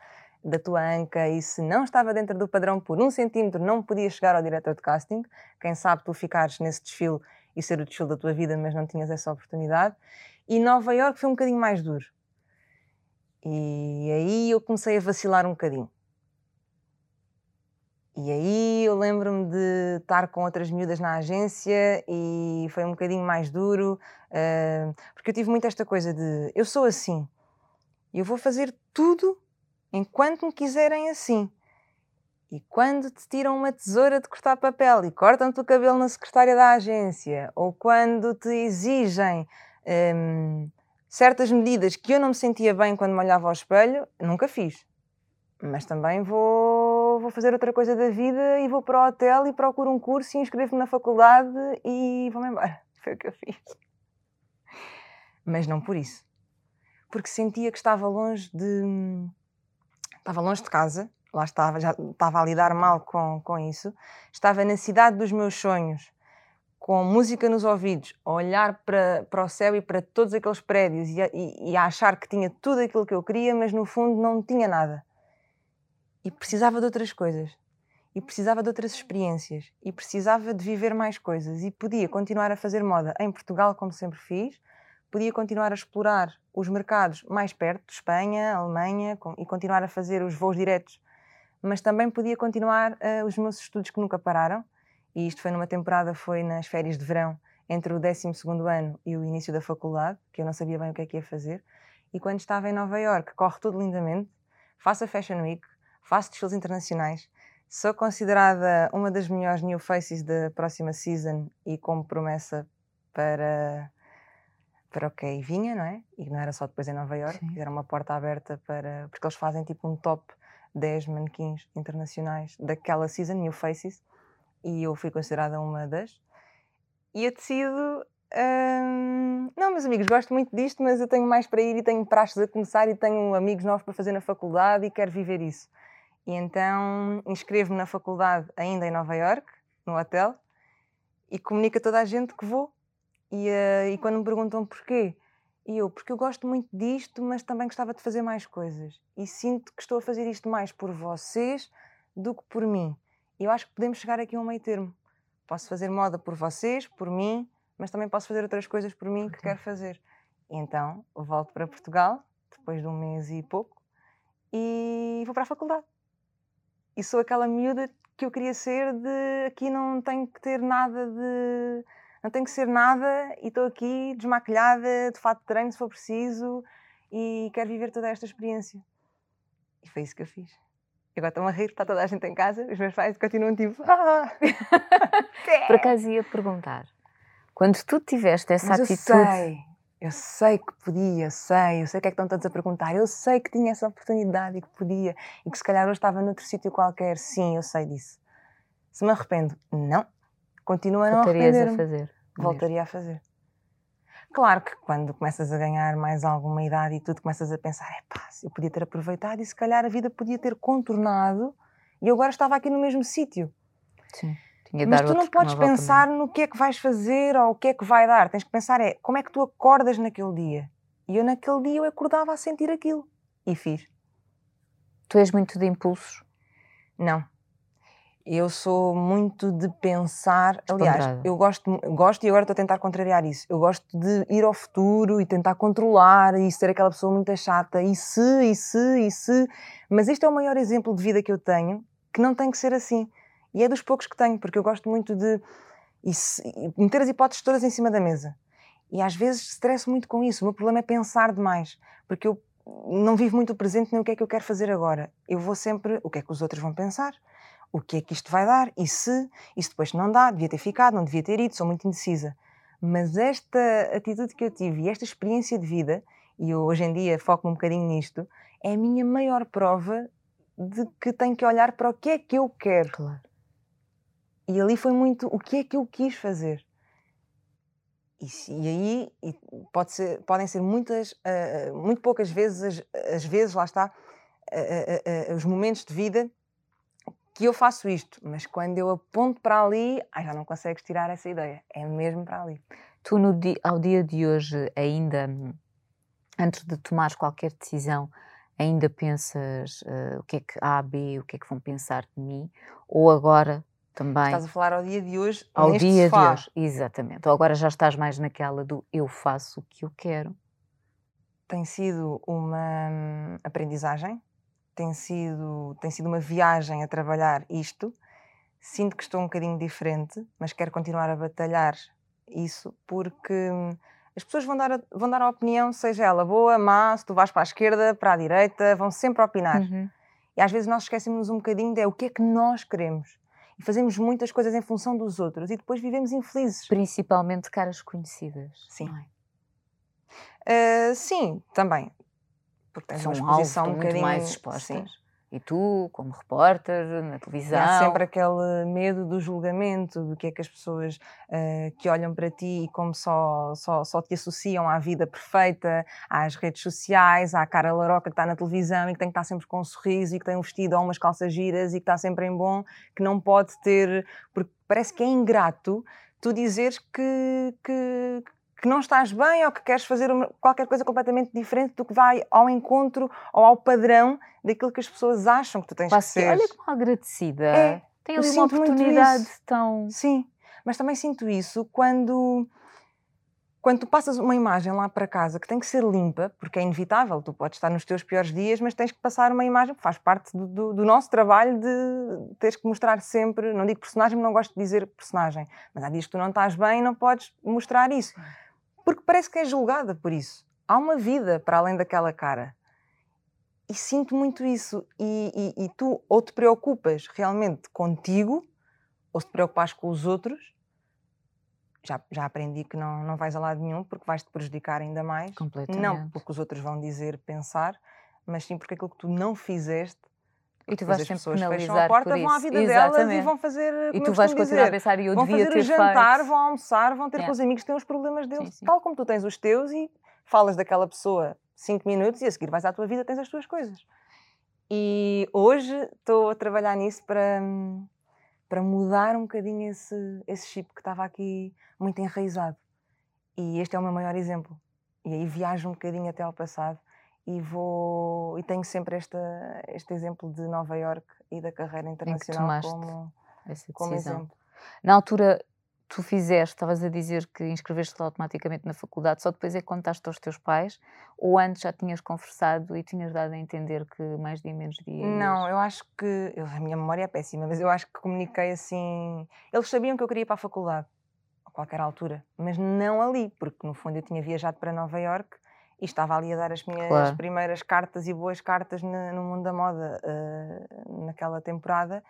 da tua anca e se não estava dentro do padrão por um centímetro não podia chegar ao diretor de casting. Quem sabe tu ficares nesse desfile e ser o desfile da tua vida, mas não tinhas essa oportunidade. E Nova York foi um bocadinho mais duro. E aí eu comecei a vacilar um bocadinho. E aí eu lembro-me de estar com outras miúdas na agência e foi um bocadinho mais duro, uh, porque eu tive muito esta coisa de eu sou assim, eu vou fazer tudo enquanto me quiserem assim. E quando te tiram uma tesoura de cortar papel e cortam-te o cabelo na secretária da agência, ou quando te exigem um, certas medidas que eu não me sentia bem quando me olhava ao espelho, nunca fiz. Mas também vou vou, fazer outra coisa da vida e vou para o hotel e procuro um curso e inscrevo-me na faculdade e vou-me embora. [laughs] Foi o que eu fiz. Mas não por isso. Porque sentia que estava longe de. Estava longe de casa, lá estava, já estava a lidar mal com, com isso. Estava na cidade dos meus sonhos, com música nos ouvidos, a olhar para, para o céu e para todos aqueles prédios e a, e, e a achar que tinha tudo aquilo que eu queria, mas no fundo não tinha nada e precisava de outras coisas. E precisava de outras experiências. E precisava de viver mais coisas. E podia continuar a fazer moda em Portugal como sempre fiz, podia continuar a explorar os mercados mais perto, Espanha, Alemanha e continuar a fazer os voos diretos, mas também podia continuar uh, os meus estudos que nunca pararam. E isto foi numa temporada, foi nas férias de verão entre o 12 ano e o início da faculdade, que eu não sabia bem o que é que ia fazer. E quando estava em Nova York corre tudo lindamente, faço a Fashion Week, faço desfiles internacionais, sou considerada uma das melhores new faces da próxima season e como promessa para para o que vinha, não é? E não era só depois em Nova York, Sim. era uma porta aberta para. porque eles fazem tipo um top 10 manequins internacionais daquela season, New Faces, e eu fui considerada uma das. E eu decido. Hum, não, meus amigos, gosto muito disto, mas eu tenho mais para ir e tenho praxes a começar e tenho amigos novos para fazer na faculdade e quero viver isso. E então inscrevo-me na faculdade ainda em Nova York, no hotel, e comunico a toda a gente que vou. E, uh, e quando me perguntam porquê, e eu, porque eu gosto muito disto, mas também gostava de fazer mais coisas. E sinto que estou a fazer isto mais por vocês do que por mim. E eu acho que podemos chegar aqui a um meio termo. Posso fazer moda por vocês, por mim, mas também posso fazer outras coisas por mim que quero fazer. E então volto para Portugal, depois de um mês e pouco, e vou para a faculdade. E sou aquela miúda que eu queria ser de aqui não tenho que ter nada de. não tenho que ser nada e estou aqui desmaquilhada, de fato de treino se for preciso e quero viver toda esta experiência. E foi isso que eu fiz. E agora estão a rir, está toda a gente em casa, os meus pais continuam tipo. Ah! [laughs] Por acaso ia perguntar, quando tu tiveste essa Mas atitude. eu sei, eu sei que podia, sei, eu sei o que é que estão todos a perguntar, eu sei que tinha essa oportunidade e que podia, e que se calhar hoje estava noutro sítio qualquer, sim, eu sei disso. Se me arrependo, não, continuo a não voltarias a fazer. Voltaria a fazer. Claro que quando começas a ganhar mais alguma idade e tudo, começas a pensar, epá, eu podia ter aproveitado e se calhar a vida podia ter contornado e eu agora estava aqui no mesmo sítio. Sim. Tinha de Mas dar tu não podes pensar no que é que vais fazer ou o que é que vai dar. Tens que pensar é como é que tu acordas naquele dia. E eu naquele dia eu acordava a sentir aquilo. E fiz. Tu és muito de impulsos. Não. Eu sou muito de pensar. Aliás, eu gosto, gosto e agora estou a tentar contrariar isso. Eu gosto de ir ao futuro e tentar controlar e ser aquela pessoa muito chata. E se, e se, e se. Mas este é o maior exemplo de vida que eu tenho que não tem que ser assim. E é dos poucos que tenho, porque eu gosto muito de e meter as hipóteses todas em cima da mesa. E às vezes estresso muito com isso. O meu problema é pensar demais, porque eu não vivo muito o presente nem o que é que eu quero fazer agora. Eu vou sempre o que é que os outros vão pensar, o que é que isto vai dar, e se, se depois não dá, devia ter ficado, não devia ter ido, sou muito indecisa. Mas esta atitude que eu tive e esta experiência de vida, e eu hoje em dia foco-me um bocadinho nisto, é a minha maior prova de que tenho que olhar para o que é que eu quero. Claro. E ali foi muito o que é que eu quis fazer. E, e aí e pode ser, podem ser muitas, ah, muito poucas vezes, as, as vezes, lá está, ah, os momentos de vida que eu faço isto. Mas quando eu aponto para ali, ai, já não consegues tirar essa ideia. É mesmo para ali. Tu, no di- ao dia de hoje, ainda, antes de tomares qualquer decisão, ainda pensas eh, o que é que A, B, o que é que vão pensar de mim? Ou agora também, Estás a falar ao dia de hoje, ao dia sofá. de hoje? Exatamente. Ou agora já estás mais naquela do eu faço o que eu quero? tem sido uma hum, aprendizagem, tem sido, tem sido uma viagem a trabalhar isto. Sinto que estou um bocadinho diferente, mas quero continuar a batalhar isso porque hum, as pessoas vão dar, a, vão dar a opinião, seja ela boa, má, se tu vais para a esquerda, para a direita, vão sempre opinar. Uhum. E às vezes nós esquecemos um bocadinho de é o que é que nós queremos. E fazemos muitas coisas em função dos outros e depois vivemos infelizes. Principalmente caras conhecidas. Sim. é? Ah, sim, também. Porque tens São uma exposição um bocadinho. mais sim. E tu, como repórter, na televisão. há sempre aquele medo do julgamento, do que é que as pessoas ah, que olham para ti e como só, só, só te associam à vida perfeita, às redes sociais, à cara laroca que está na televisão e que tem que estar sempre com um sorriso e que tem um vestido ou umas calças giras e que está sempre em bom, que não pode ter. Porque parece que é ingrato tu dizeres que, que, que não estás bem ou que queres fazer uma- qualquer coisa completamente diferente do que vai ao encontro ou ao padrão daquilo que as pessoas acham que tu tens Quase que que, ser. olha que mal agradecida. É, Tem ali uma oportunidade tão. Sim, mas também sinto isso quando, quando tu passas uma imagem lá para casa que tem que ser limpa, porque é inevitável, tu podes estar nos teus piores dias, mas tens que passar uma imagem, faz parte do, do- do nosso trabalho de teres que mostrar sempre, não digo personagem, não gosto de dizer personagem, mas há dias que tu não estás bem e não podes mostrar isso, porque parece que és julgada por isso. Há uma vida para além daquela cara. E sinto muito isso. E, e- e tu ou te preocupas realmente contigo, ou se te preocupares com os outros, já, já aprendi que não, não vais a lado nenhum porque vais te prejudicar ainda mais. Completamente. Não porque os outros vão dizer, pensar, mas sim porque aquilo que tu não fizeste, E tu vais sempre pessoas fecham a penalizar porta, por vão à isso. vida delas e Exatamente. vão fazer. E tu vais continuar a dizer, pensar, e eu vão devia fazer o ter jantar, feito. vão almoçar, vão ter Yeah. com os amigos que têm os problemas deles, Sim, sim. tal como tu tens os teus e falas daquela pessoa cinco minutos e a seguir vais à tua vida, tens as tuas coisas. E hoje estou a trabalhar nisso para, para mudar um bocadinho esse, esse chip que estava aqui muito enraizado. E este é o meu maior exemplo. E aí viajo um bocadinho até ao passado e vou e tenho sempre esta, este exemplo de Nova York e da carreira internacional como, como exemplo. Na altura, tu fizeste, estavas a dizer que inscreveste-te automaticamente na faculdade, só depois é que contaste aos teus pais? Ou antes já tinhas conversado e tinhas dado a entender que mais dia menos dia? Não, eu acho que. Eu, a minha memória é péssima, mas eu acho que comuniquei assim. Eles sabiam que eu queria ir para a faculdade, a qualquer altura, mas não ali, porque no fundo eu tinha viajado para Nova Iorque e estava ali a dar as minhas claro. primeiras cartas e boas cartas no, no mundo da moda uh, naquela temporada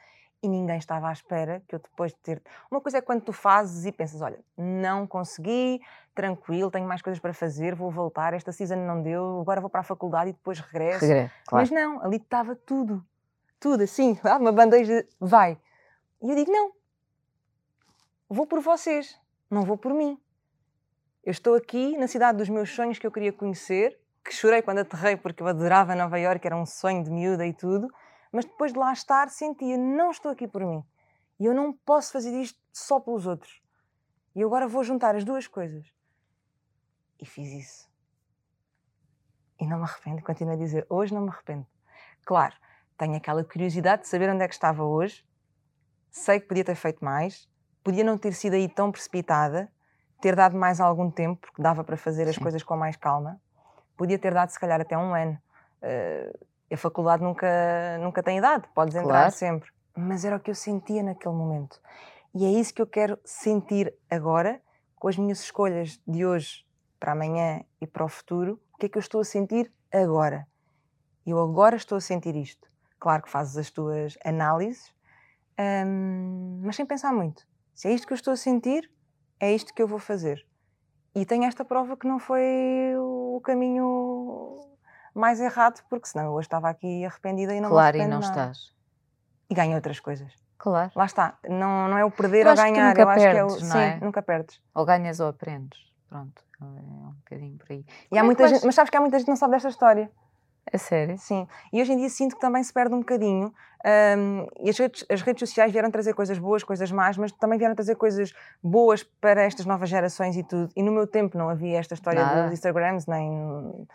e ninguém estava à espera que eu depois de ter. Uma coisa é quando tu fazes e pensas: olha, não consegui, tranquilo, tenho mais coisas para fazer, vou voltar, esta season não deu, agora vou para a faculdade e depois regresso. Regresso, claro. Mas não, ali estava tudo, tudo assim, [laughs] uma bandeja, vai. E eu digo: não, vou por vocês, não vou por mim. Eu estou aqui na cidade dos meus sonhos que eu queria conhecer, que chorei quando aterrei porque eu adorava Nova Iorque, era um sonho de miúda e tudo mas depois de lá estar sentia, não estou aqui por mim. E eu não posso fazer isto só pelos outros. E agora vou juntar as duas coisas. E fiz isso. E não me arrependo, continuo a dizer, hoje não me arrependo. Claro, tenho aquela curiosidade de saber onde é que estava hoje, sei que podia ter feito mais, podia não ter sido aí tão precipitada, ter dado mais algum tempo, porque dava para fazer as Sim. coisas com mais calma, podia ter dado se calhar até um ano. Uh, a faculdade nunca, nunca tem idade, podes entrar claro. sempre. Mas era o que eu sentia naquele momento. E é isso que eu quero sentir agora, com as minhas escolhas de hoje para amanhã e para o futuro. O que é que eu estou a sentir agora? Eu agora estou a sentir isto. Claro que fazes as tuas análises, hum, mas sem pensar muito. Se é isto que eu estou a sentir, é isto que eu vou fazer. E tenho esta prova que não foi o caminho mais errado, porque senão eu hoje estava aqui arrependida e não Claro, e não nada. estás. E ganho outras coisas. Claro. Lá está. Não, não é o perder eu ou ganhar. eu acho perdes, que é o. Sim, é? nunca perdes. Ou ganhas ou aprendes. Pronto. É um bocadinho por aí. E há é muita gente, mas sabes que há muita gente que não sabe desta história. É sério? Sim. E hoje em dia sinto que também se perde um bocadinho. Um, e as redes, as redes sociais vieram trazer coisas boas, coisas más, mas também vieram trazer coisas boas para estas novas gerações e tudo. E no meu tempo não havia esta história Nada. dos Instagrams, nem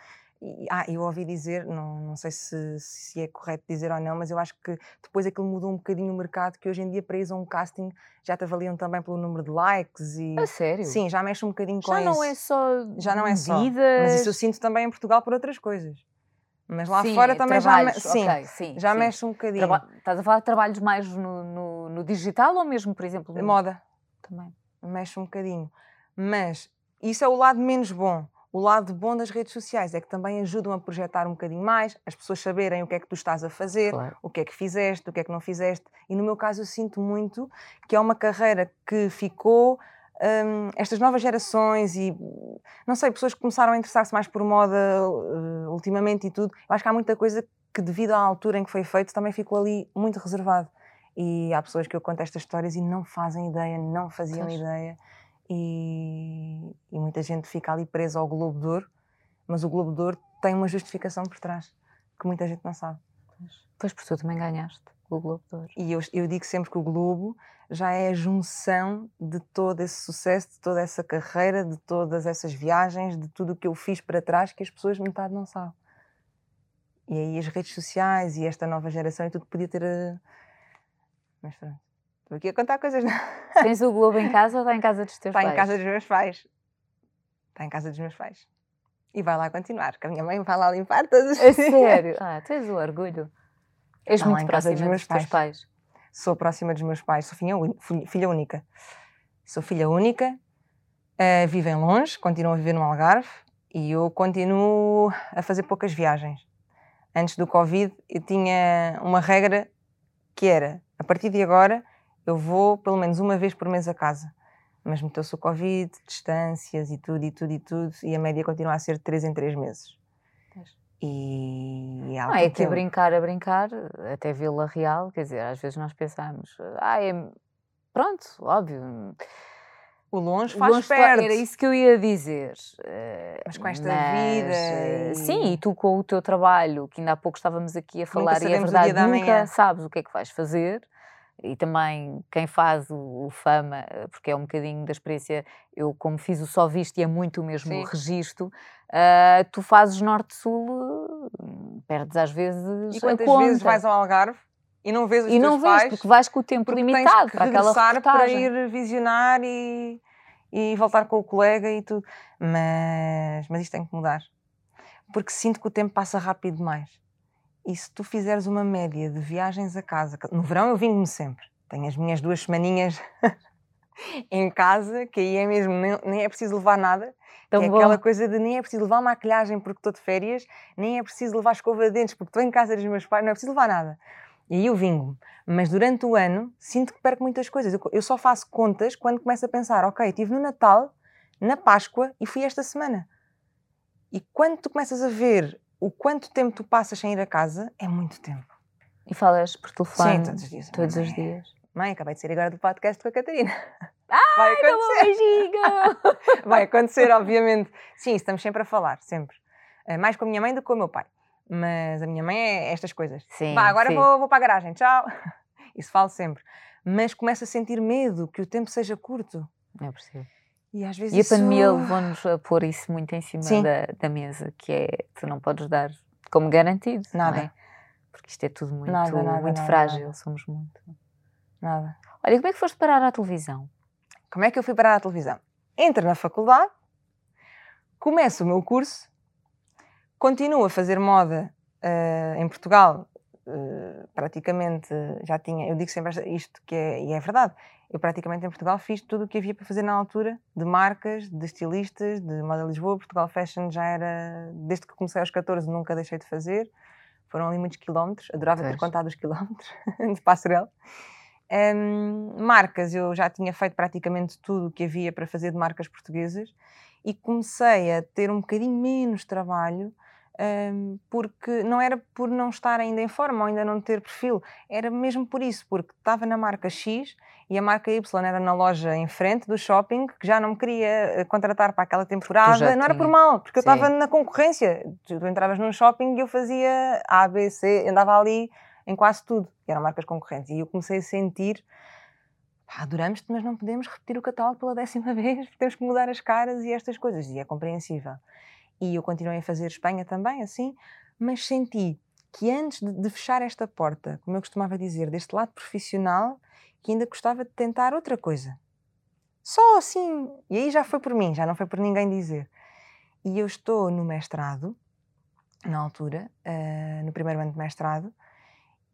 ah, eu ouvi dizer, não, não sei se, se é correto dizer ou não, mas eu acho que depois aquilo mudou um bocadinho o mercado, que hoje em dia para ir a um casting já te avaliam também pelo número de likes e... A sério? Sim, já mexe um bocadinho com já isso. Já não é só Já não é só. Mas isso eu sinto também em Portugal por outras coisas. Mas lá sim, fora também já, sim, okay, sim, já sim. mexe um bocadinho. Traba... Estás a falar de trabalhos mais no, no, no digital ou mesmo, por exemplo, no... Moda. Também. Mexe um bocadinho. Mas isso é o lado menos bom. O lado bom das redes sociais é que também ajudam a projetar um bocadinho mais, as pessoas saberem o que é que tu estás a fazer, claro. o que é que fizeste, o que é que não fizeste. E no meu caso eu sinto muito que é uma carreira que ficou. Um, estas novas gerações e não sei, pessoas que começaram a interessar-se mais por moda uh, ultimamente e tudo, eu acho que há muita coisa que devido à altura em que foi feito também ficou ali muito reservado. E há pessoas que eu conto estas histórias e não fazem ideia, não faziam pois. ideia e, e, muita gente fica ali presa ao Globo de Ouro, mas o Globo de Ouro tem uma justificação por trás que muita gente não sabe. Pois, porque tu também ganhaste o Globo de Ouro. E eu, eu digo sempre que o Globo já é a junção de todo esse sucesso, de toda essa carreira, de todas essas viagens, de tudo o que eu fiz para trás que as pessoas metade não sabem. E aí as redes sociais e esta nova geração e tudo podia ter. Eh, mas pronto. Estou aqui a contar coisas. [laughs] Tens o Globo em casa ou está em casa dos teus está pais? Está em casa dos meus pais. Está em casa dos meus pais. E vai lá continuar, que a minha mãe vai lá limpar todos É sério? [laughs] Ah, tens o orgulho. És muito próxima dos, meus pais. pais. Sou próxima dos meus pais, sou filha, filha única. Sou filha única, uh, vivem longe, continuam a viver no Algarve e eu continuo a fazer poucas viagens. Antes do Covid, eu tinha uma regra que era, a partir de agora, eu vou pelo menos uma vez por mês a casa. Mas meteu-se o Covid, distâncias e tudo, e tudo, e tudo, e a média continua a ser de 3 em 3 meses. E há ah, é que a brincar, a brincar, até Vila Real, quer dizer, às vezes nós pensamos, ah, é. Pronto, óbvio. O longe faz longe perto. Era isso que eu ia dizer. Eh, mas com esta mas, vida. E... Sim, e tu com o teu trabalho, que ainda há pouco estávamos aqui a falar, e é verdade, nunca sabes o que é que vais fazer e também quem faz o, o, Fama, eh, porque é um bocadinho da experiência, eu como fiz o Só Visto e é muito o mesmo Sim. registro, uh, tu fazes Norte-Sul, perdes às vezes E quantas vezes vais ao Algarve? e não vês os e teus não vês, pais porque vais com o tempo limitado para aquela para ir visionar e, e voltar com o colega e tudo. Mas, mas isto tem que mudar. Porque sinto que o tempo passa rápido demais. E se tu fizeres uma média de viagens a casa, no verão eu vingo-me sempre. Tenho as minhas duas semaninhas [laughs] em casa, que aí é mesmo, nem, nem é preciso levar nada. Tão que é bom. aquela coisa de nem é preciso levar maquilhagem porque estou de férias, nem é preciso levar escova de dentes porque estou em casa dos meus pais, não é preciso levar nada. E aí eu vingo. Mas durante o ano sinto que perco muitas coisas. Eu, eu só faço contas quando começo a pensar, ok, estive no Natal, na Páscoa e fui esta semana. E quando tu começas a ver o quanto tempo tu passas sem ir a casa, é muito tempo. E falas por telefone Sim, todos os dias. todos os Mãe, dias. Mãe, acabei de sair agora do podcast com a Catarina. [laughs] Ai, Vai um acontecer. beijinho! [laughs] Vai acontecer, obviamente. Sim, estamos sempre a falar, sempre. Eh, Mais com a minha mãe do que com o meu pai. Mas a minha mãe é estas coisas. Sim, Vá, agora sim. vou, vou para a garagem, tchau. [laughs] Isso falo sempre. Mas começo a sentir medo que o tempo seja curto. Eu percebo. E às vezes E a isso... pandemia levou-nos a pôr isso muito em cima da, da mesa, que é tu não podes dar como garantido. Nada. é? Porque isto é tudo muito, Nada, nada, muito nada, frágil, somos muito. Nada. Olha, como é que foste parar à televisão? Como é que eu fui parar à televisão? Entro na faculdade, começo o meu curso, continuo a fazer moda eh, em Portugal. eh, praticamente já tinha, eu digo sempre isto que é, e é verdade, eu praticamente em Portugal fiz tudo o que havia para fazer na altura, de marcas, de estilistas, de moda Lisboa, Portugal Fashion já era, desde que comecei aos 14 nunca deixei de fazer, foram ali muitos quilómetros, adorava ter contado os quilómetros [laughs] de passarela. Hum, marcas, eu já tinha feito praticamente tudo o que havia para fazer de marcas portuguesas e comecei a ter um bocadinho menos trabalho hum, porque não era por não estar ainda em forma ou ainda não ter perfil, era mesmo por isso, porque estava na marca X e a marca Y era na loja em frente do shopping que já não me queria eh, contratar para aquela temporada, não era por tinha- mal, porque eu Sim. estava na concorrência. Tu entravas num shopping e eu fazia A, B, C, andava ali em quase tudo, que eram marcas concorrentes. E eu comecei a sentir, adoramos-te, mas não podemos repetir o catálogo pela décima [laughs] vez, temos que mudar as caras e estas coisas, e é compreensível. E eu continuei a fazer Espanha também, assim, mas senti que antes de, de fechar esta porta, como eu costumava dizer, deste lado profissional, que ainda gostava de tentar outra coisa. Só assim, e aí já foi por mim, já não foi por ninguém dizer. E eu estou no mestrado, na altura, eh, no primeiro ano de mestrado,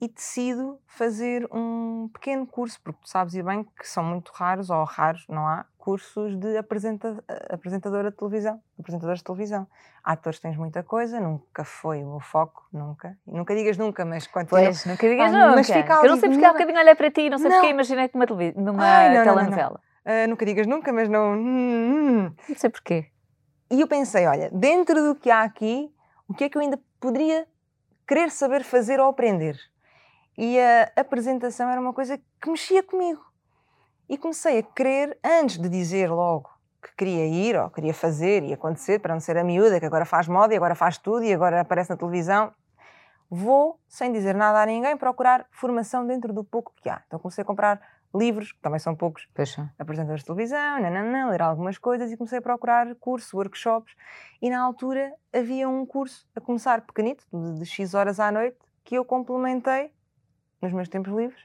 e decido fazer um pequeno curso, porque tu sabes e bem que são muito raros, ou raros, não há, cursos de apresenta apresentadora de televisão, apresentadores de televisão. Atores tens muita coisa, nunca foi o meu foco, nunca. Nunca digas nunca, mas continua. Pois, nunca digas Ah, nunca. mas fica eu não ali, sei porque há nada- bocadinho olhei para ti, não sei Não. porque imaginei numa, numa Ai, não, não, não, não. telenovela. Ah, nunca digas nunca, mas não. hum, hum. Não sei porquê. E eu pensei, olha, dentro do que há aqui, o que é que eu ainda poderia querer saber fazer ou aprender? E a apresentação era uma coisa que mexia comigo. E comecei a querer, antes de dizer logo que queria ir ou queria fazer e acontecer, para não ser a miúda que agora faz moda e agora faz tudo e agora aparece na televisão, vou, sem dizer nada a ninguém, procurar formação dentro do pouco que há. Então comecei a comprar livros, que também são poucos, Poxa. apresentadores de televisão, nananã, ler algumas coisas e comecei a procurar cursos, workshops. E na altura havia um curso a começar pequenito, de, de X horas à noite, que eu complementei nos meus tempos livres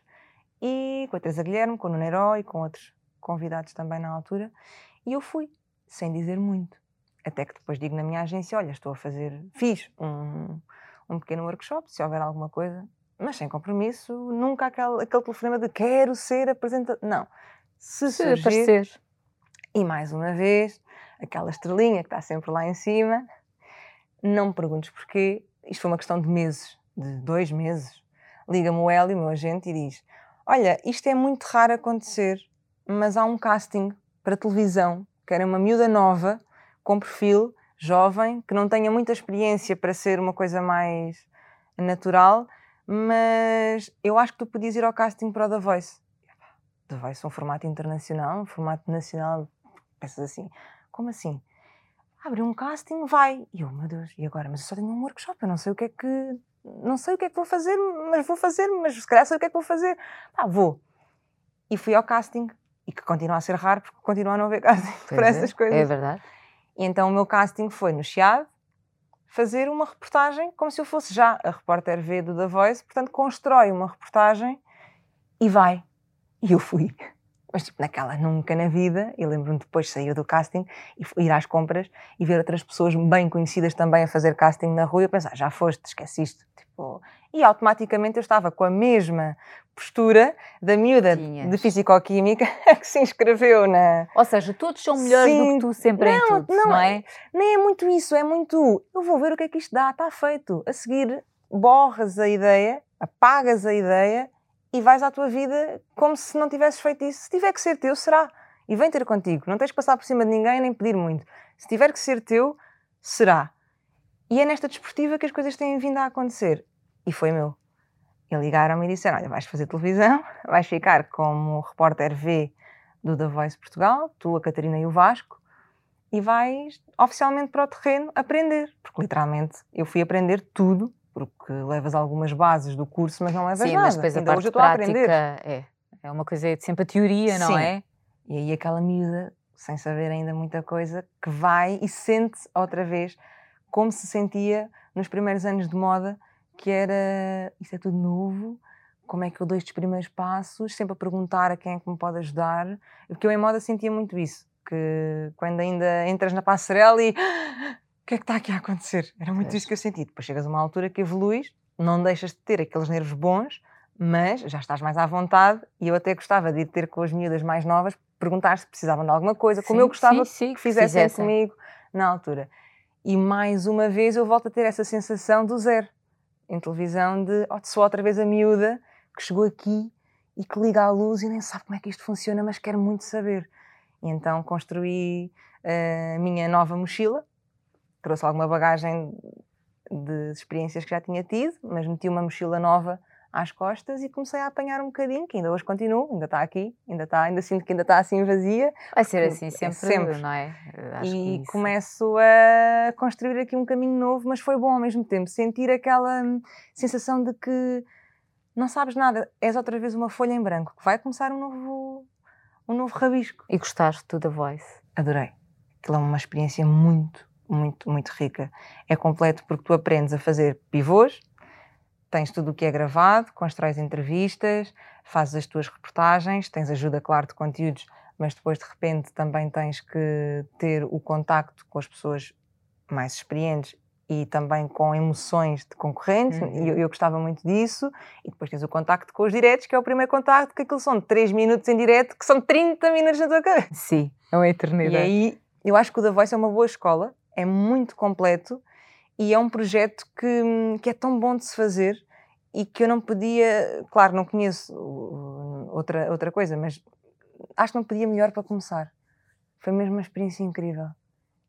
e com a Teresa Guilherme, com o Nuno Herói e com outros convidados também na altura. E eu fui, sem dizer muito. Até que depois digo na minha agência: olha, estou a fazer, fiz um, um pequeno workshop, se houver alguma coisa, mas sem compromisso, nunca aquele, aquele telefonema de quero ser apresentador. Não. Se, Se surgir, aparecer. e mais uma vez, aquela estrelinha que está sempre lá em cima, não me perguntes porquê, isto foi uma questão de meses, de dois meses. Liga-me o Hélio, meu agente, e diz: Olha, isto é muito raro acontecer, mas há um casting para televisão, que era uma miúda nova, com perfil, jovem, que não tenha muita experiência para ser uma coisa mais natural, mas eu acho que tu podias ir ao casting para o The Voice. The Voice é um formato internacional, um formato nacional. Pensas assim, como assim? Abre um casting, vai. E eu, meu Deus, e agora? Mas eu só tenho um workshop, eu não sei o que é que. Não sei o que é que vou fazer, mas vou fazer, mas se calhar sei o que é que vou fazer. Pá, vou. E fui ao casting, e que continua a ser raro, porque continua a não haver [laughs] casting para Pois é, essas coisas. É verdade. E então o meu casting foi no Chiado, fazer uma reportagem como se eu fosse já a repórter V do The Voice, portanto constrói uma reportagem e vai. E eu fui. Mas tipo, naquela nunca na vida, e lembro-me depois de sair do casting e ir às compras e ver outras pessoas bem conhecidas também a fazer casting na rua e eu pensar, já foste, esqueciste. Tipo, e automaticamente eu estava com a mesma postura da miúda Tinhas. de Fisicoquímica [laughs] que se inscreveu na. Ou seja, todos são melhores Sim. do que tu sempre não, em tudo, não, não é? Nem é muito isso, é muito. Eu vou ver o que é que isto dá, está feito. A seguir, borras a ideia, apagas a ideia e vais à tua vida como se não tivesses feito isso. Se tiver que ser teu, será. E vem ter contigo. Não tens que passar por cima de ninguém nem pedir muito. Se tiver que ser teu, será. E é nesta desportiva que as coisas têm vindo a acontecer. E foi meu. E ligaram-me e disseram: Olha, vais fazer televisão, [laughs] vais ficar como repórter V do The Voice Portugal, tu, a Catarina e o Vasco, e vais oficialmente para o terreno aprender. Porque literalmente eu fui aprender tudo porque levas algumas bases do curso, mas não levas Sim, nada. mas depois Ainda a parte prática é, é uma coisa de sempre a teoria, não Sim. é? E aí aquela miúda, sem saber ainda muita coisa, que vai e sente outra vez como se sentia nos primeiros anos de moda, que era isto é tudo novo, como é que eu dou estes primeiros passos, sempre a perguntar a quem é que me pode ajudar, porque eu em moda sentia muito isso, que quando ainda entras na passarela e o [gasps] que é que está aqui a acontecer? Era muito é. isso que eu senti. Depois chegas a uma altura que evoluís, não deixas de ter aqueles nervos bons, mas já estás mais à vontade e eu até gostava de ir ter com as miúdas mais novas, perguntar se precisavam de alguma coisa, como sim, eu gostava sim, sim, que fizessem, fizessem comigo na altura. E mais uma vez eu volto a ter essa sensação do zero em televisão de oh, sou outra vez a miúda que chegou aqui e que liga a luz e nem sabe como é que isto funciona, mas quer muito saber. E então construí eh, a minha nova mochila, trouxe alguma bagagem de experiências que já tinha tido, mas meti uma mochila nova às costas e comecei a apanhar um bocadinho, que ainda hoje continuo, ainda está aqui, ainda está, ainda sinto que ainda está assim vazia. Vai ser assim é sempre, sempre. não é? e começo a construir aqui um caminho novo, mas foi bom ao mesmo tempo, sentir aquela sensação de que não sabes nada, és outra vez uma folha em branco, que vai começar um novo, um novo rabisco. E gostaste tu da Voice? Adorei. Aquilo é uma experiência muito, muito, muito rica. É completo porque tu aprendes a fazer pivôs, tens tudo o que é gravado, constróis entrevistas, fazes as tuas reportagens, tens ajuda, claro, de conteúdos, mas depois de repente também tens que ter o contacto com as pessoas mais experientes e também com emoções de concorrentes, uhum. e eu, eu, gostava muito disso, e depois tens o contacto com os diretos, que é o primeiro contacto, que aquilo são 3 minutos em direto, que são 30 minutos na tua cabeça. Sim, é uma eternidade. E aí, eu acho que o The Voice é uma boa escola, é muito completo e é um projeto que, que é tão bom de se fazer e que eu não podia, claro, não conheço outra, outra coisa, mas acho que não podia melhor para começar. Foi mesmo uma experiência incrível.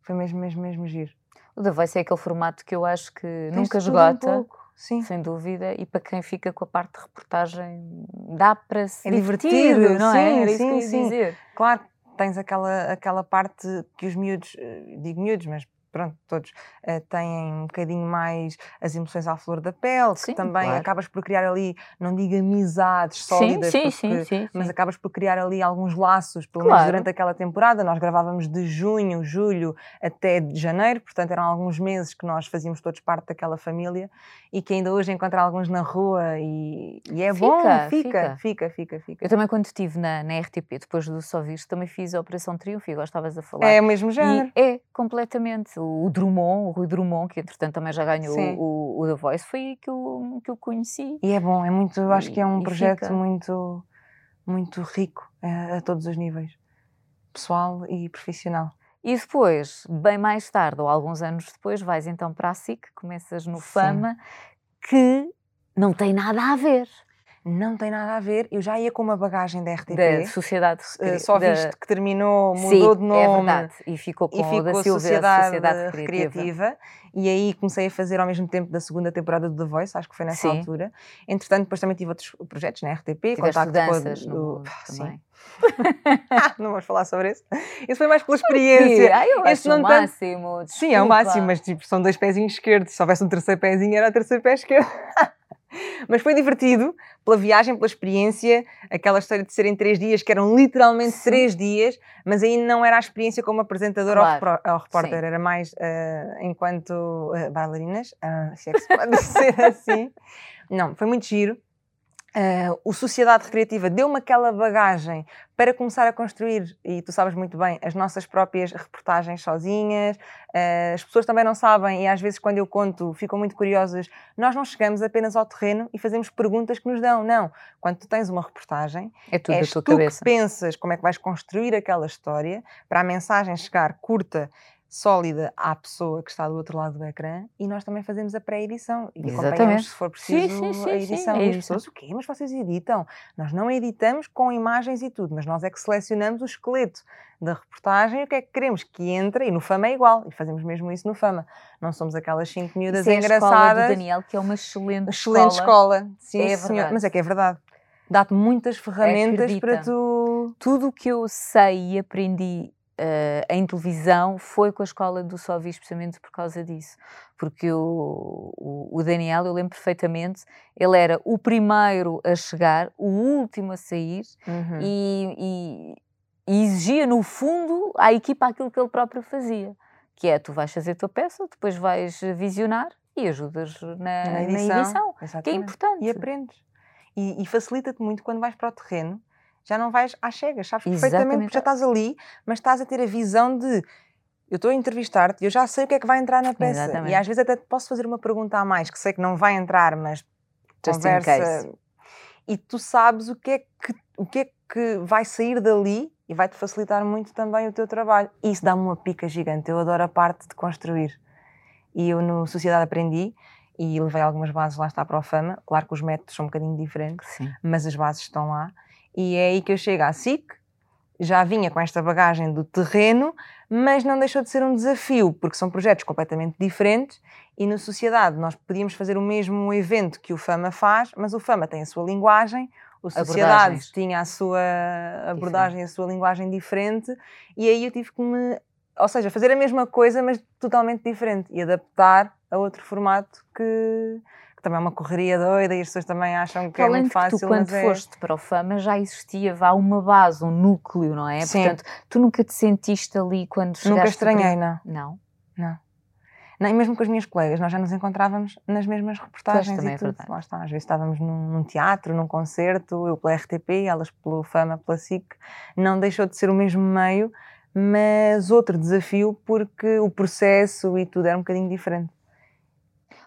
Foi mesmo, mesmo, mesmo giro. O The Voice é aquele formato que eu acho que Tens nunca esgota, um Sim. sem dúvida, e para quem fica com a parte de reportagem dá para se é divertir, não é? Era sim, sim. Dizer. Claro, tens aquela, aquela parte que os miúdos, eh, digo miúdos, mas pronto, todos uh, têm um bocadinho mais as emoções à flor da pele, sim, que também claro. acabas por criar ali, não digo amizades sólidas, sim, sim, porque, mas acabas por criar ali alguns laços, pelo claro. menos durante aquela temporada. Nós gravávamos de junho, julho até janeiro, portanto eram alguns meses que nós fazíamos todos parte daquela família e que ainda hoje encontrar alguns na rua e, e é fica, bom, fica, fica, fica, fica, fica. Eu também quando estive na, na RTP, depois do Só Visto, também fiz a Operação Triunfo e estavas a falar. É o mesmo género. E é, completamente o Drummond, o Rui Drummond, que entretanto também já ganhou o, o, The Voice, foi que eu, que eu conheci. E é bom, é muito, acho que é um projeto fica. muito, muito rico a, eh, a todos os níveis, pessoal e profissional. E depois, bem mais tarde, ou alguns anos depois, vais então para a SIC, começas no Sim. Fama, que não tem nada a ver não tem nada a ver. Eu já ia com uma bagagem da RTP. Da Sociedade uh, Só da... visto que terminou, mudou Sim, de nome. É verdade. E ficou com e ficou da Silvia, Sociedade, Sociedade Recreativa. E aí comecei a fazer ao mesmo tempo da segunda temporada do The Voice, acho que foi nessa Sim. altura. Entretanto, depois também tive outros projetos na RTP. Tiveste contacto danças com o... no... Sim. [laughs] não vamos falar sobre isso. Isso foi mais pela experiência. Ai, eu acho não o máximo. Sim, é o máximo, mas tipo, são dois pezinhos esquerdos. Se houvesse um terceiro pezinho, era o terceiro pé esquerdo. [laughs] [laughs] Mas foi divertido pela viagem, pela experiência, aquela história de serem três dias, que eram literalmente Sim. três dias, mas aí não era a experiência como apresentadora ou Claro. ou repórter, Sim. era mais ah, enquanto ah, bailarinas, ah, se é que se pode [laughs] dizer assim. Não, foi muito giro. Ah, o Sociedade Recreativa deu-me aquela bagagem para começar a construir, e tu sabes muito bem, as nossas próprias reportagens sozinhas. Ah, as pessoas também não sabem, e às vezes, quando eu conto, ficam muito curiosas. Nós não chegamos apenas ao terreno e fazemos perguntas que nos dão. Não. Quando tu tens uma reportagem, É tudo és da tua tu cabeça. que pensas como é que vais construir aquela história para a mensagem chegar curta, sólida à pessoa que está do outro lado do ecrã e nós também fazemos a pré-edição e acompanhamos Exatamente. se for preciso sim, sim, a sim, edição. a E as pessoas, o quê? Mas vocês editam? Nós não editamos com imagens e tudo, mas nós é que selecionamos o esqueleto da reportagem o que é que queremos que entre, e no Fama é igual, e fazemos mesmo isso no Fama. Não somos aquelas cinco miúdas Isso é a escola do engraçadas. Daniel, que é uma excelente, Excelente escola, sim, É senhor. Mas é que é verdade. Dá-te muitas ferramentas para Acredita. tu. Tudo o que eu sei e aprendi eh, em televisão foi com a escola do Só Vi, especialmente por causa disso. Porque o, o, o Daniel, eu lembro perfeitamente, ele era o primeiro a chegar, o último a sair Uhum. e, e- e exigia, no fundo, à equipa aquilo que ele próprio fazia. Que é, tu vais fazer a tua peça, depois vais visionar e ajudas na, na na edição, edição, que é importante. E aprendes. E, e facilita-te muito quando vais para o terreno. Já não vais às cegas, sabes perfeitamente Exatamente. porque já estás ali, mas estás a ter a visão de eu estou a entrevistar-te e eu já sei o que é que vai entrar na peça. Exatamente. E às vezes até te posso fazer uma pergunta a mais que sei que não vai entrar, mas Just in conversa. case. E tu sabes o que, é que, o que é que vai sair dali e vai-te facilitar muito também o teu trabalho. E isso dá-me uma pica gigante. Eu adoro a parte de construir. E eu no Sociedade aprendi e levei algumas bases lá está para o Fama. Claro que os métodos são um bocadinho diferentes, Sim. mas as bases estão lá. E é aí que eu chego à SIC. Já vinha com esta bagagem do terreno, mas não deixou de ser um desafio, porque são projetos completamente diferentes. E no Sociedade nós podíamos fazer o mesmo evento que o Fama faz, mas o Fama tem a sua linguagem, o Sociedade Abordagens. tinha a sua abordagem, a sua linguagem diferente, e aí eu tive que me. Ou seja, fazer a mesma coisa, mas totalmente diferente e adaptar a outro formato que, que também é uma correria doida e as pessoas também acham que Para é além muito de que fácil. tu, quando é... foste para o Fama, já existia vá uma base, um núcleo, não é? Sim. Portanto, tu nunca te sentiste ali quando chegaste... Nunca estranhei, primeiro- não. Não? não. E mesmo com as minhas colegas, nós já nos encontrávamos nas mesmas reportagens e é tudo. Lá está, às vezes estávamos num, num teatro, num concerto, eu pela RTP, elas pelo Fama, pela SIC. Não deixou de ser o mesmo meio, mas outro desafio porque o processo e tudo era um bocadinho diferente.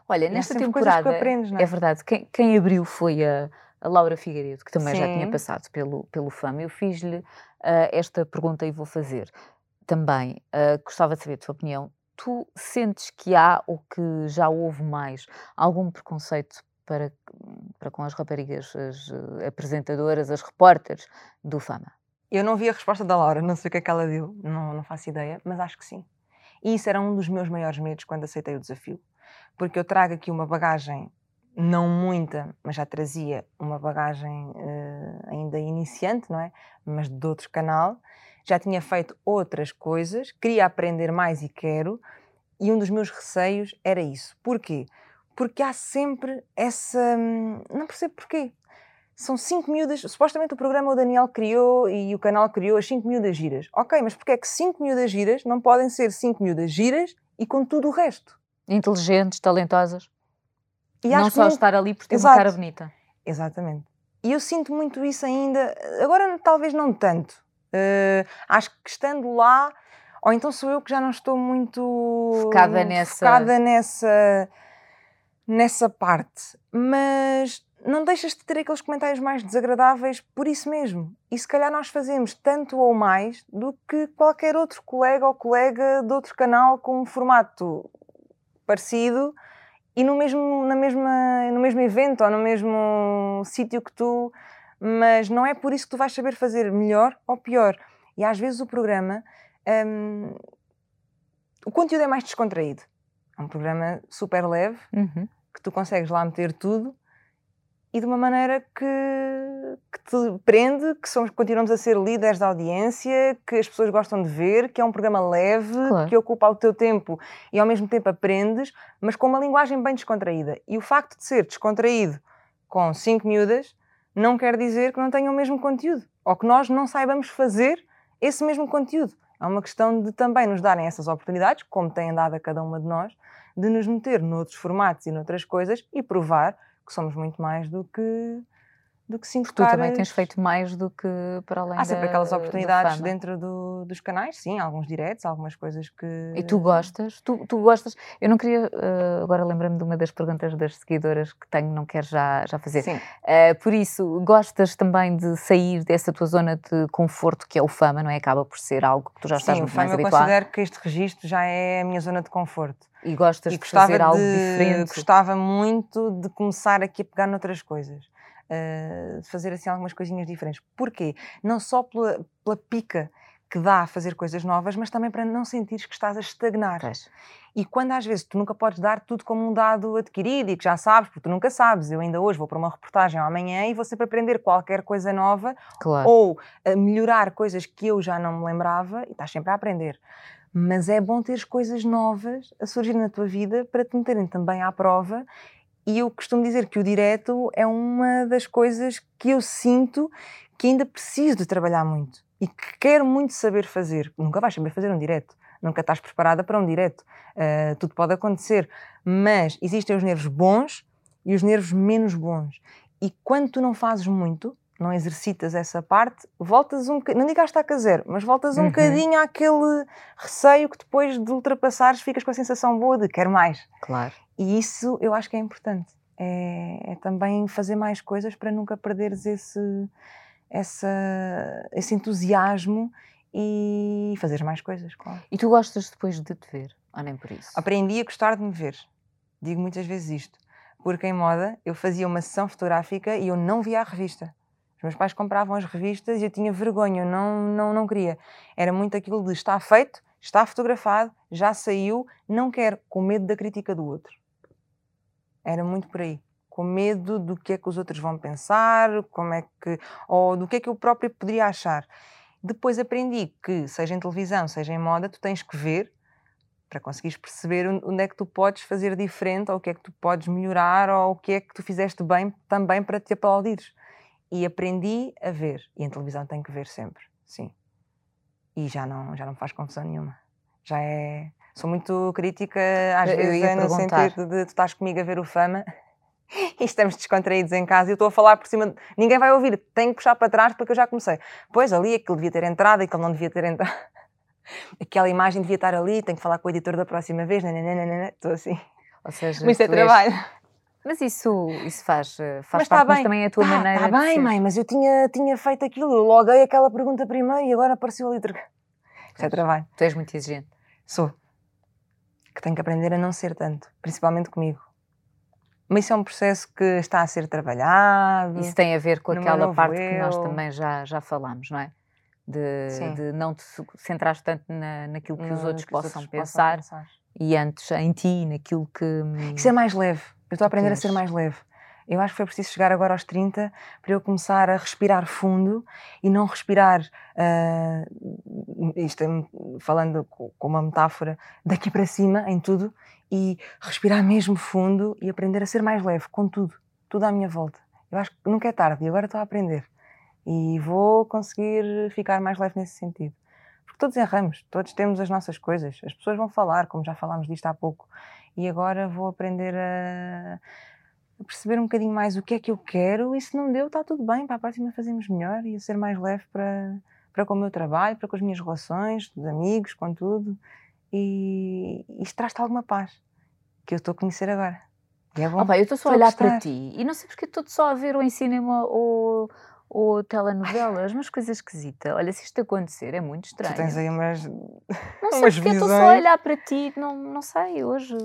Olha, nesta temporada, aprendes, não é? é verdade, quem, quem abriu foi a, a Laura Figueiredo, que também já tinha Sim. passado pelo, pelo Fama. Eu fiz-lhe ah, esta pergunta e vou fazer também. ah, gostava de saber a tua opinião. Tu sentes que há ou que já houve mais algum preconceito para, para com as raparigas, as eh, apresentadoras, as repórteres do Fama? Eu não vi a resposta da Laura, não sei o que é que ela deu, não, não faço ideia, mas acho que sim. E isso era um dos meus maiores medos quando aceitei o desafio. Porque eu trago aqui uma bagagem, não muita, mas já trazia uma bagagem eh, ainda iniciante, não é? Mas de outro canal. Já tinha feito outras coisas, queria aprender mais e quero. E um dos meus receios era isso. Porquê? Porque há sempre essa. hum, Não percebo porquê são cinco miúdas. Supostamente o programa o Daniel criou e o canal criou as cinco miúdas giras. Ok, mas porque é que cinco miúdas giras não podem ser cinco miúdas giras e com tudo o resto? Inteligentes, talentosas. E não que só não- estar ali por ter uma Exato. cara bonita. Exatamente. E eu sinto muito isso ainda. Agora, talvez não tanto. Eh, acho que estando lá, ou então sou eu que já não estou muito Focada nessa- focada nessa, nessa parte. Mas não deixas de ter aqueles comentários mais desagradáveis por isso mesmo. E se calhar nós fazemos tanto ou mais do que qualquer outro colega ou colega de outro canal com um formato parecido e no mesmo, na mesma, no mesmo evento ou no mesmo sítio que tu, mas não é por isso que tu vais saber fazer melhor ou pior. E às vezes o programa, hum, o conteúdo é mais descontraído. É um programa super leve, Uhum. que tu consegues lá meter tudo e de uma maneira que, que te prende, que somos, continuamos a ser líderes da audiência, que as pessoas gostam de ver, que é um programa leve, Claro. que ocupa o teu tempo e ao mesmo tempo aprendes, mas com uma linguagem bem descontraída. E o facto de ser descontraído com cinco miúdas, não quer dizer que não tenham o mesmo conteúdo ou que nós não saibamos fazer esse mesmo conteúdo. É uma questão de também nos darem essas oportunidades, como têm dado a cada uma de nós, de nos meter noutros formatos e noutras coisas e provar que somos muito mais do que do que cinco Porque tu também tens feito mais do que para além Há sempre da, aquelas oportunidades da dentro do, dos canais, sim, alguns diretos, algumas coisas que. E tu gostas? Tu, tu gostas? Eu não queria, uh, agora lembro-me de uma das perguntas das seguidoras que tenho, não quero já, já fazer. Sim. Uh, por isso, gostas também de sair dessa tua zona de conforto que é o fama, não é? Acaba por ser algo que tu já estás sim, muito fama mais eu habituado. considero que este registro já é a minha zona de conforto. E gostas E de fazer algo de, diferente. Gostava muito de começar aqui a pegar noutras coisas. Uh, de fazer assim algumas coisinhas diferentes. Porquê? Não só pela, pela pica que dá a fazer coisas novas, mas também para não sentires que estás a estagnar. Pois. E quando às vezes tu nunca podes dar tudo como um dado adquirido e que já sabes, porque tu nunca sabes. Eu ainda hoje vou para uma reportagem amanhã e vou sempre aprender qualquer coisa nova Claro. ou a melhorar coisas que eu já não me lembrava e estás sempre a aprender. Mas é bom teres coisas novas a surgir na tua vida para te meterem também à prova. E eu costumo dizer que o direto é uma das coisas que eu sinto que ainda preciso de trabalhar muito e que quero muito saber fazer. Nunca vais saber fazer um direto, nunca estás preparada para um direto. Uh, tudo pode acontecer, mas existem os nervos bons e os nervos menos bons. E quando tu não fazes muito, não exercitas essa parte, voltas um bocadinho, não digo a estaca zero, mas voltas um Uhum. bocadinho àquele receio que depois de ultrapassares ficas com a sensação boa de quero mais. Claro. E isso eu acho que é importante. É, é também fazer mais coisas para nunca perderes esse, essa, esse entusiasmo e fazer mais coisas, claro. E tu gostas depois de te ver, ou nem por isso? Aprendi a gostar de me ver. Digo muitas vezes isto. Porque em moda eu fazia uma sessão fotográfica e eu não via a revista. Meus pais compravam as revistas e eu tinha vergonha, eu não, não, não queria. Era muito aquilo de está feito, está fotografado, já saiu, não quero, com medo da crítica do outro. Era muito por aí. Com medo do que é que os outros vão pensar, como é que, ou do que é que eu própria poderia achar. Depois aprendi que, seja em televisão, seja em moda, tu tens que ver para conseguires perceber on- onde é que tu podes fazer diferente, ou o que é que tu podes melhorar, ou o que é que tu fizeste bem também para te aplaudires. E aprendi a ver. E em televisão tenho que ver sempre, sim. E já não, já não faz confusão nenhuma. Já é. Sou muito crítica, às Eu- vezes é no perguntar. sentido de tu estás comigo a ver o fama [laughs] e estamos descontraídos em casa e eu estou a falar por cima. de- Ninguém vai ouvir, tenho que puxar para trás porque eu já comecei. Pois ali aquilo devia ter entrado e aquilo não devia ter entrado. [laughs] Aquela imagem devia estar ali, tenho que falar com o editor da próxima vez. Estou assim. Ou seja, Mas é és- trabalho. Mas isso, isso faz, eh, faz Mas tá parte, mas bem. também é a tua Tá, maneira tá de bem, ser. mãe, mas eu tinha, tinha feito aquilo, eu loguei aquela pergunta primeiro e agora apareceu ali. Isso é trabalho. Tu és muito exigente. Sou. Que tenho que aprender a não ser tanto, principalmente comigo. Mas isso é um processo que está a ser trabalhado. Isso tem a ver com meu aquela parte que nós eu. também já, já falámos, não é? De, de não te centrares tanto na, naquilo que os outros que os possam outros pensar pensar. e antes em ti, naquilo que. Isso é mais leve. Eu estou a aprender a ser mais leve. Eu acho que foi preciso chegar agora aos 30 para eu começar a respirar fundo e não respirar, ah, isto é, falando co- com uma metáfora, daqui para cima em tudo e respirar mesmo fundo e aprender a ser mais leve com tudo, tudo à minha volta. Eu acho que nunca é tarde e agora estou a aprender e vou conseguir ficar mais leve nesse sentido. Porque todos erramos, todos temos as nossas coisas, as pessoas vão falar, como já falámos disto há pouco, e agora vou aprender a, a perceber um bocadinho mais o que é que eu quero e se não deu, está tudo bem, para a próxima fazemos melhor e a ser mais leve para, para com o meu trabalho, para com as minhas relações, de amigos, com tudo. E isto traz-te alguma paz que eu estou a conhecer agora. E é bom. Ah, pá, eu estou só a Estou a olhar para ti e não sei porque estou só a ver em cinema ou, ou telenovelas, mas coisa esquisita. Olha, se isto acontecer é muito tu estranho. tens aí umas. Não [laughs] sei umas porque eu estou só a visões. olhar para ti, não, não sei, hoje.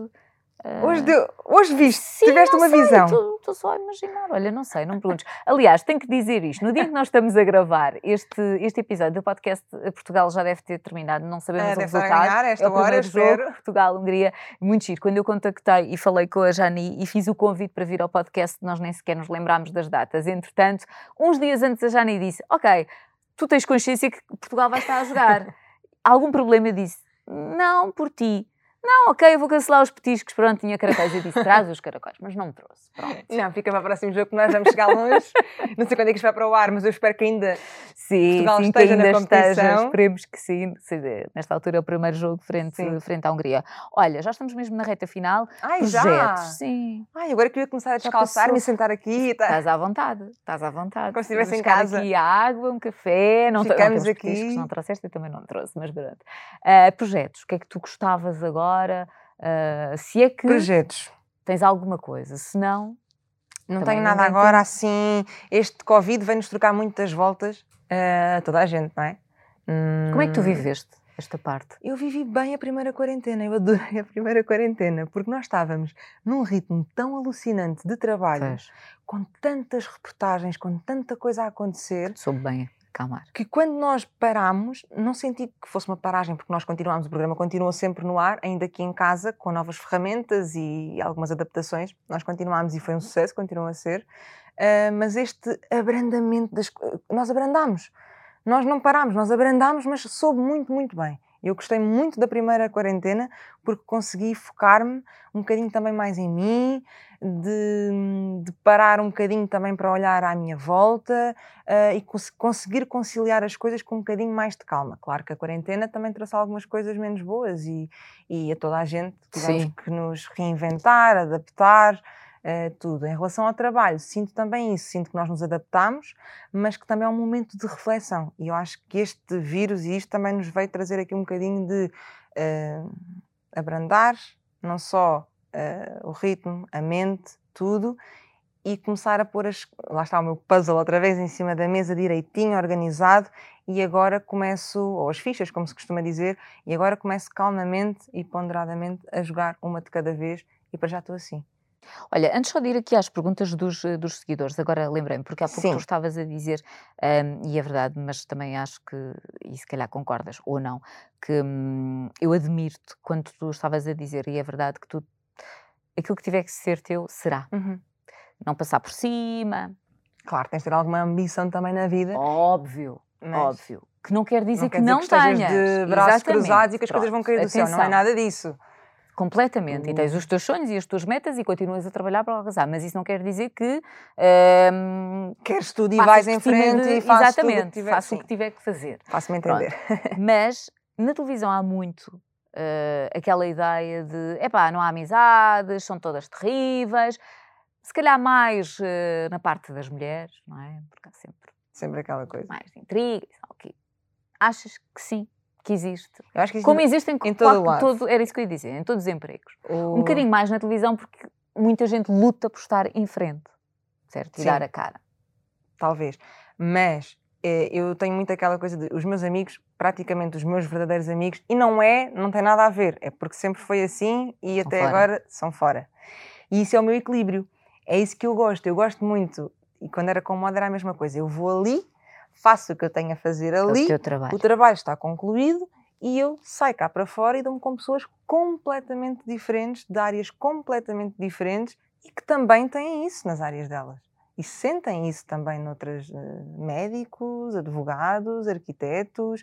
Hoje, deu, hoje viste, Sim, tiveste uma sei, visão. Estou só a imaginar. Olha, não sei, não me perguntes. Aliás, tenho que dizer isto. No dia que nós estamos a gravar este, este episódio do podcast, eh, Portugal já deve ter terminado, não sabemos Ah, o resultado. ganhar esta é o hora, jogo. Portugal-Hungria, muito giro. Quando eu contactei e falei com a Jani e fiz o convite para vir ao podcast, nós nem sequer nos lembrámos das datas. Entretanto, uns dias antes a Jani disse, ok, tu tens consciência que Portugal vai estar a jogar. [laughs] Algum problema? Eu disse, não, por ti. Não, ok, eu vou cancelar os petiscos. Pronto, tinha caracóis. Eu disse, traz os caracóis, mas não me trouxe. Pronto. Não, fica para o próximo jogo que nós vamos chegar longe. [laughs] não sei quando é que isto vai para o ar, mas eu espero que ainda sim, Portugal sim, esteja ainda na competição. esteja. Esperemos que sim. Nesta altura é o primeiro jogo frente, Sim. frente à Hungria. Olha, já estamos mesmo na reta final. Ai, Projetos, já! sim. Ai, agora queria começar a descalçar-me e sentar aqui. Tá. Estás à vontade, estás à vontade. Como se estivesse em casa. aqui água, um café, não, Ficamos temos petiscos, aqui. não trouxeste, eu também não trouxe, mas pronto. Ah, projetos, o que é que tu gostavas agora? Ah, se é que Projetos. tens alguma coisa, se não, Não tenho nada agora tem. assim. Este Covid vem-nos trocar muitas voltas eh, a toda a gente, não é? como é que tu Hum, viveste esta parte? Eu vivi bem a primeira quarentena, eu adorei a primeira quarentena, porque nós estávamos num ritmo tão alucinante de trabalho, com tantas reportagens, com tanta coisa a acontecer, soube bem que quando nós parámos, não senti que fosse uma paragem, porque nós continuámos, o programa continuou sempre no ar, ainda aqui em casa, com novas ferramentas e algumas adaptações. Nós continuámos e foi um sucesso, continua a ser. Ah, mas este abrandamento das nós abrandámos. Nós não parámos, nós abrandámos, mas soube muito, muito bem. Eu gostei muito da primeira quarentena porque consegui focar-me um bocadinho também mais em mim, de, de parar um bocadinho também para olhar à minha volta ah, e cons- conseguir conciliar as coisas com um bocadinho mais de calma. Claro que a quarentena também trouxe algumas coisas menos boas e, e a toda a gente tivemos Sim. que nos reinventar, adaptar, ah, tudo. Em relação ao trabalho, sinto também isso, sinto que nós nos adaptamos, mas que também é um momento de reflexão. E eu acho que este vírus e isto também nos veio trazer aqui um bocadinho de ah, abrandar, não só ah, o ritmo, a mente, tudo, e começar a pôr as. Lá está o meu puzzle outra vez em cima da mesa, direitinho, organizado, e agora começo, ou as fichas, como se costuma dizer, e agora começo calmamente e ponderadamente a jogar uma de cada vez, e para já estou assim. Olha, antes só de ir aqui às perguntas dos, eh, dos seguidores, agora lembrei-me, porque há pouco Sim. tu estavas a dizer, ahm, e é verdade, mas também acho que, e se calhar concordas ou não, que hum, eu admiro-te quando tu estavas a dizer, e é verdade que tu, aquilo que tiver que ser teu, será. Não passar por cima, Claro, tens de ter alguma ambição também na vida, óbvio, mas óbvio. Que não quer dizer não que quer dizer não que estejas tenhas. de braços Exatamente. cruzados e que as coisas vão Pronto, cair do céu, não é atenção. nada disso. Completamente. E tens O- os teus sonhos e as tuas metas e continuas a trabalhar para alcançar. Mas isso não quer dizer que hum, Queres tudo e vais em frente de- e fazes tudo o que Exatamente, tiver. faço o Sim, que tiver que fazer. faço-me entender. [laughs] Mas na televisão há muito eh, aquela ideia de epá, não há amizades, são todas terríveis. Se calhar mais eh, na parte das mulheres, não é? Porque há sempre Sempre aquela coisa. mais intriga tal, ok. Achas que sim, que existe? Isso Como existem em todo lado. todo, era isso que eu ia dizer, em todos os empregos. o- Um bocadinho mais na televisão porque muita gente luta por estar em frente, certo? E Sim. dar a cara. talvez. Mas eh, eu tenho muito aquela coisa de os meus amigos, praticamente os meus verdadeiros amigos, e não é, não tem nada a ver, é porque sempre foi assim e até fora. agora são fora. E isso é o meu equilíbrio. É isso que eu gosto. Eu gosto muito, e quando era com moda era a mesma coisa. Eu vou ali, faço o que eu tenho a fazer É o ali, teu trabalho. o trabalho está concluído e eu saio cá para fora e dou-me com pessoas completamente diferentes, de áreas completamente diferentes e que também têm isso nas áreas delas. E sentem isso também noutras eh, médicos, advogados, arquitetos.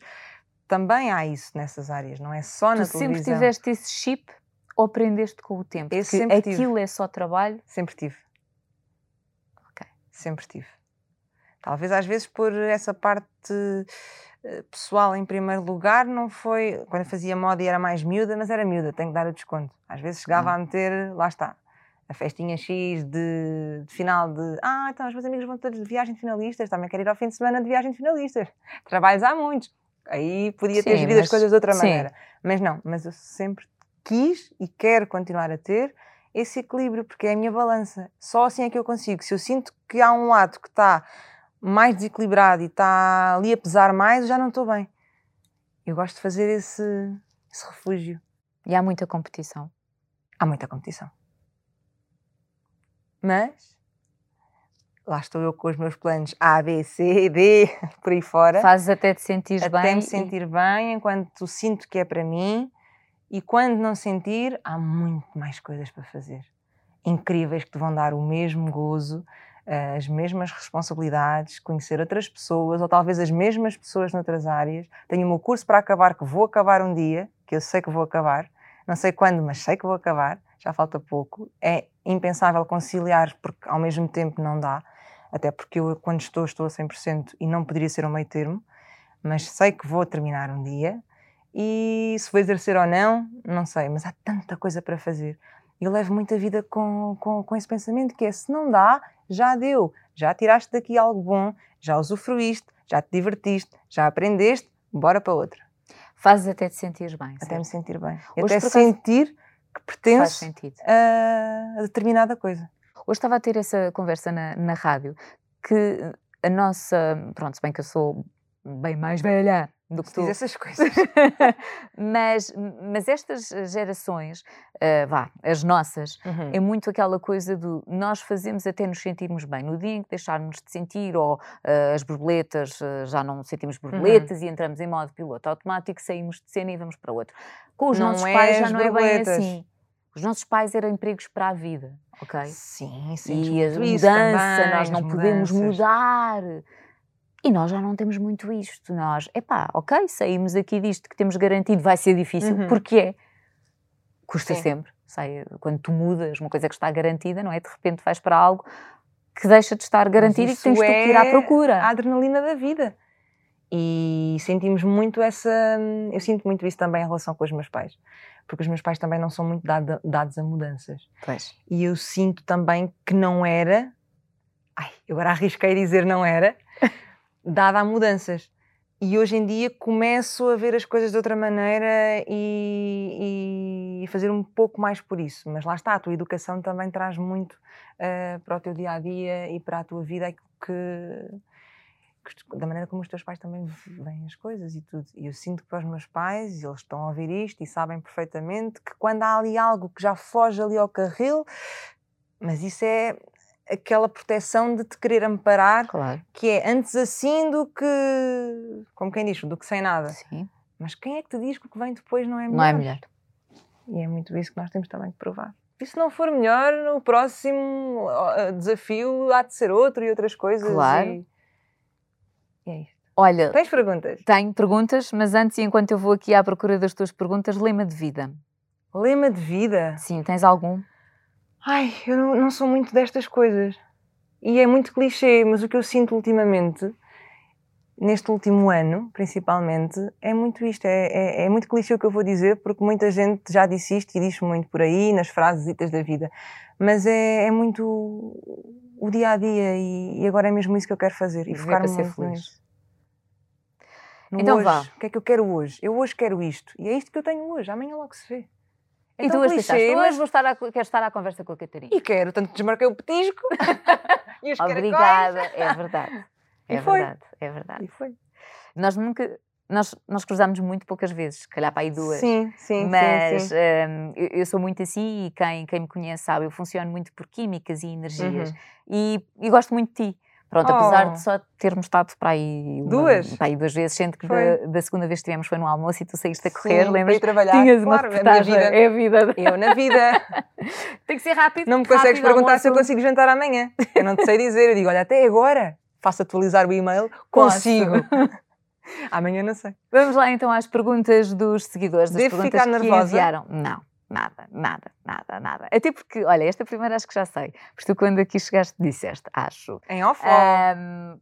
Também há isso nessas áreas, não é só na Tu sempre televisão. tiveste esse chip ou aprendeste com o tempo? Eu que sempre tive. aquilo é só trabalho? Sempre tive. Ok. Sempre tive. Talvez às vezes por essa parte eh, pessoal em primeiro lugar, não foi. Quando eu fazia moda e era mais miúda, mas era miúda, tenho que dar o desconto. Às vezes chegava Ah. a meter, lá está, a festinha X de, de final de. Ah, então os meus amigos vão todos de viagem de finalistas, também quero ir ao fim de semana de viagem de finalistas. [laughs] Trabalhos há muitos. Aí podia ter Sim, gerido as coisas de outra sim. maneira. Mas não, mas eu sempre quis e quero continuar a ter esse equilíbrio, porque é a minha balança. Só assim é que eu consigo. Se eu sinto que há um lado que está mais desequilibrado e está ali a pesar mais, eu já não estou bem. Eu gosto de fazer esse, esse refúgio. E há muita competição. Há muita competição. Mas lá estou eu com os meus planos A, B, C, D, [laughs] por aí fora. Fazes até te sentir até bem. me e- sentir bem enquanto sinto que é para mim e quando não sentir, há muito mais coisas para fazer. Incríveis que te vão dar o mesmo gozo, as mesmas responsabilidades, conhecer outras pessoas ou talvez as mesmas pessoas noutras áreas. Tenho o meu curso para acabar, que vou acabar um dia, que eu sei que vou acabar. não sei quando, mas sei que vou acabar, já falta pouco. É impensável conciliar, porque ao mesmo tempo não dá, até porque eu, quando estou, estou a 100% e não poderia ser um meio termo, mas sei que vou terminar um dia. E se vou exercer ou não, não sei, mas há tanta coisa para fazer. Eu levo muita vida com, com, com esse pensamento que é, se não dá, já deu, já tiraste daqui algo bom, já usufruíste, já te divertiste, já aprendeste, bora para outra. Fazes até te sentir bem. Até certo? me sentir bem. Hoje, até sentir que pertenço a determinada coisa. Hoje estava a ter essa conversa na, na rádio que a nossa. Pronto, se bem que eu sou bem mais velha do que tu. diz essas coisas. [laughs] mas, mas estas gerações, ah, vá, as nossas, Uhum. é muito aquela coisa do nós fazemos até nos sentirmos bem. No dia em que deixarmos de sentir, ou ah, as borboletas, ah, já não sentimos Uhum. borboletas e entramos em modo piloto automático, saímos de cena e vamos para outro. Com os Não nossos é pais já não é bem borboletas. assim. Os nossos pais eram empregos para a vida, ok? Sim, sentes E a mudança, também, nós não podemos mudar. E nós já não temos muito isto. Nós, epá, ok, saímos aqui disto que temos garantido, vai ser difícil, Uhum. porque é. Custa Sim. sempre. Sai, quando tu mudas uma coisa que está garantida, não é? De repente vais para algo que deixa de estar garantido e que tens tu que ir à é procura. a adrenalina da vida. E sentimos muito essa. Eu sinto muito isso também em relação com os meus pais, porque os meus pais também não são muito dado- dados a mudanças. Pois. E eu sinto também que não era. Ai, eu agora arrisquei dizer não era, dada a mudanças. E hoje em dia começo a ver as coisas de outra maneira e, e fazer um pouco mais por isso. Mas lá está, a tua educação também traz muito eh, para o teu dia a dia e para a tua vida que, da maneira como os teus pais também veem as coisas e tudo. E eu sinto que para os meus pais, eles estão a ouvir isto e sabem perfeitamente que quando há ali algo que já foge ali ao carril, mas isso é aquela proteção de te querer amparar, Claro. que é antes assim do que, como quem diz, do que sem nada. Sim. Mas quem é que te diz que o que vem depois não é melhor? Não é melhor. E é muito isso que nós temos também que provar. E se não for melhor, o próximo desafio há de ser outro e outras coisas. Claro. E, e é isto. Olha, Tens perguntas? tenho perguntas, mas antes, enquanto eu vou aqui à procura das tuas perguntas, lema de vida. Lema de vida? Sim, tens algum? Ai, eu não, não sou muito destas coisas. E é muito clichê, mas o que eu sinto ultimamente, neste último ano, principalmente, é muito isto. É, é, é muito clichê o que eu vou dizer, porque muita gente já disse isto e diz muito por aí, nas frases da vida. Mas é, é muito o dia a dia e, e agora é mesmo isso que eu quero fazer. E focar para ser feliz. nisso. No Então hoje. vá. O que é que eu quero hoje? Eu hoje quero isto. E é isto que eu tenho hoje. Amanhã logo se vê. É e tu clichê, hoje mas vou estar a, quero estar à conversa com a Catarina. e quero, tanto desmarquei o petisco [laughs] e os caracóis. Obrigada, é verdade. É E foi. verdade, é verdade. E foi. Nós nunca, nós, nós cruzámos muito poucas vezes, se calhar para aí duas. Sim, sim, mas sim, sim. hum, eu, eu sou muito assim e quem, quem me conhece sabe, eu funciono muito por químicas e energias Uhum. e, e gosto muito de ti. Pronto, apesar Oh. de só termos estado para aí, uma- Duas? para aí duas vezes, sendo que da, da segunda vez que estivemos foi no almoço e tu saíste a correr, Sim, lembras? trabalhar. Tinhas uma claro, é a vida. é a vida. Eu na vida. [laughs] Tem que ser rápido. Não me consegues rápido, perguntar se eu almoço. consigo jantar amanhã. Eu não te sei dizer. Eu digo, olha, até agora faço atualizar o e-mail. [laughs] Consigo. [laughs] amanhã não sei. Vamos lá então às perguntas dos seguidores, das Devo perguntas ficar que nervosa? enviaram. Não, nada, nada, nada, nada. Até porque, olha, esta primeira acho que já sei, porque tu quando aqui chegaste disseste, acho. Em off Ahm,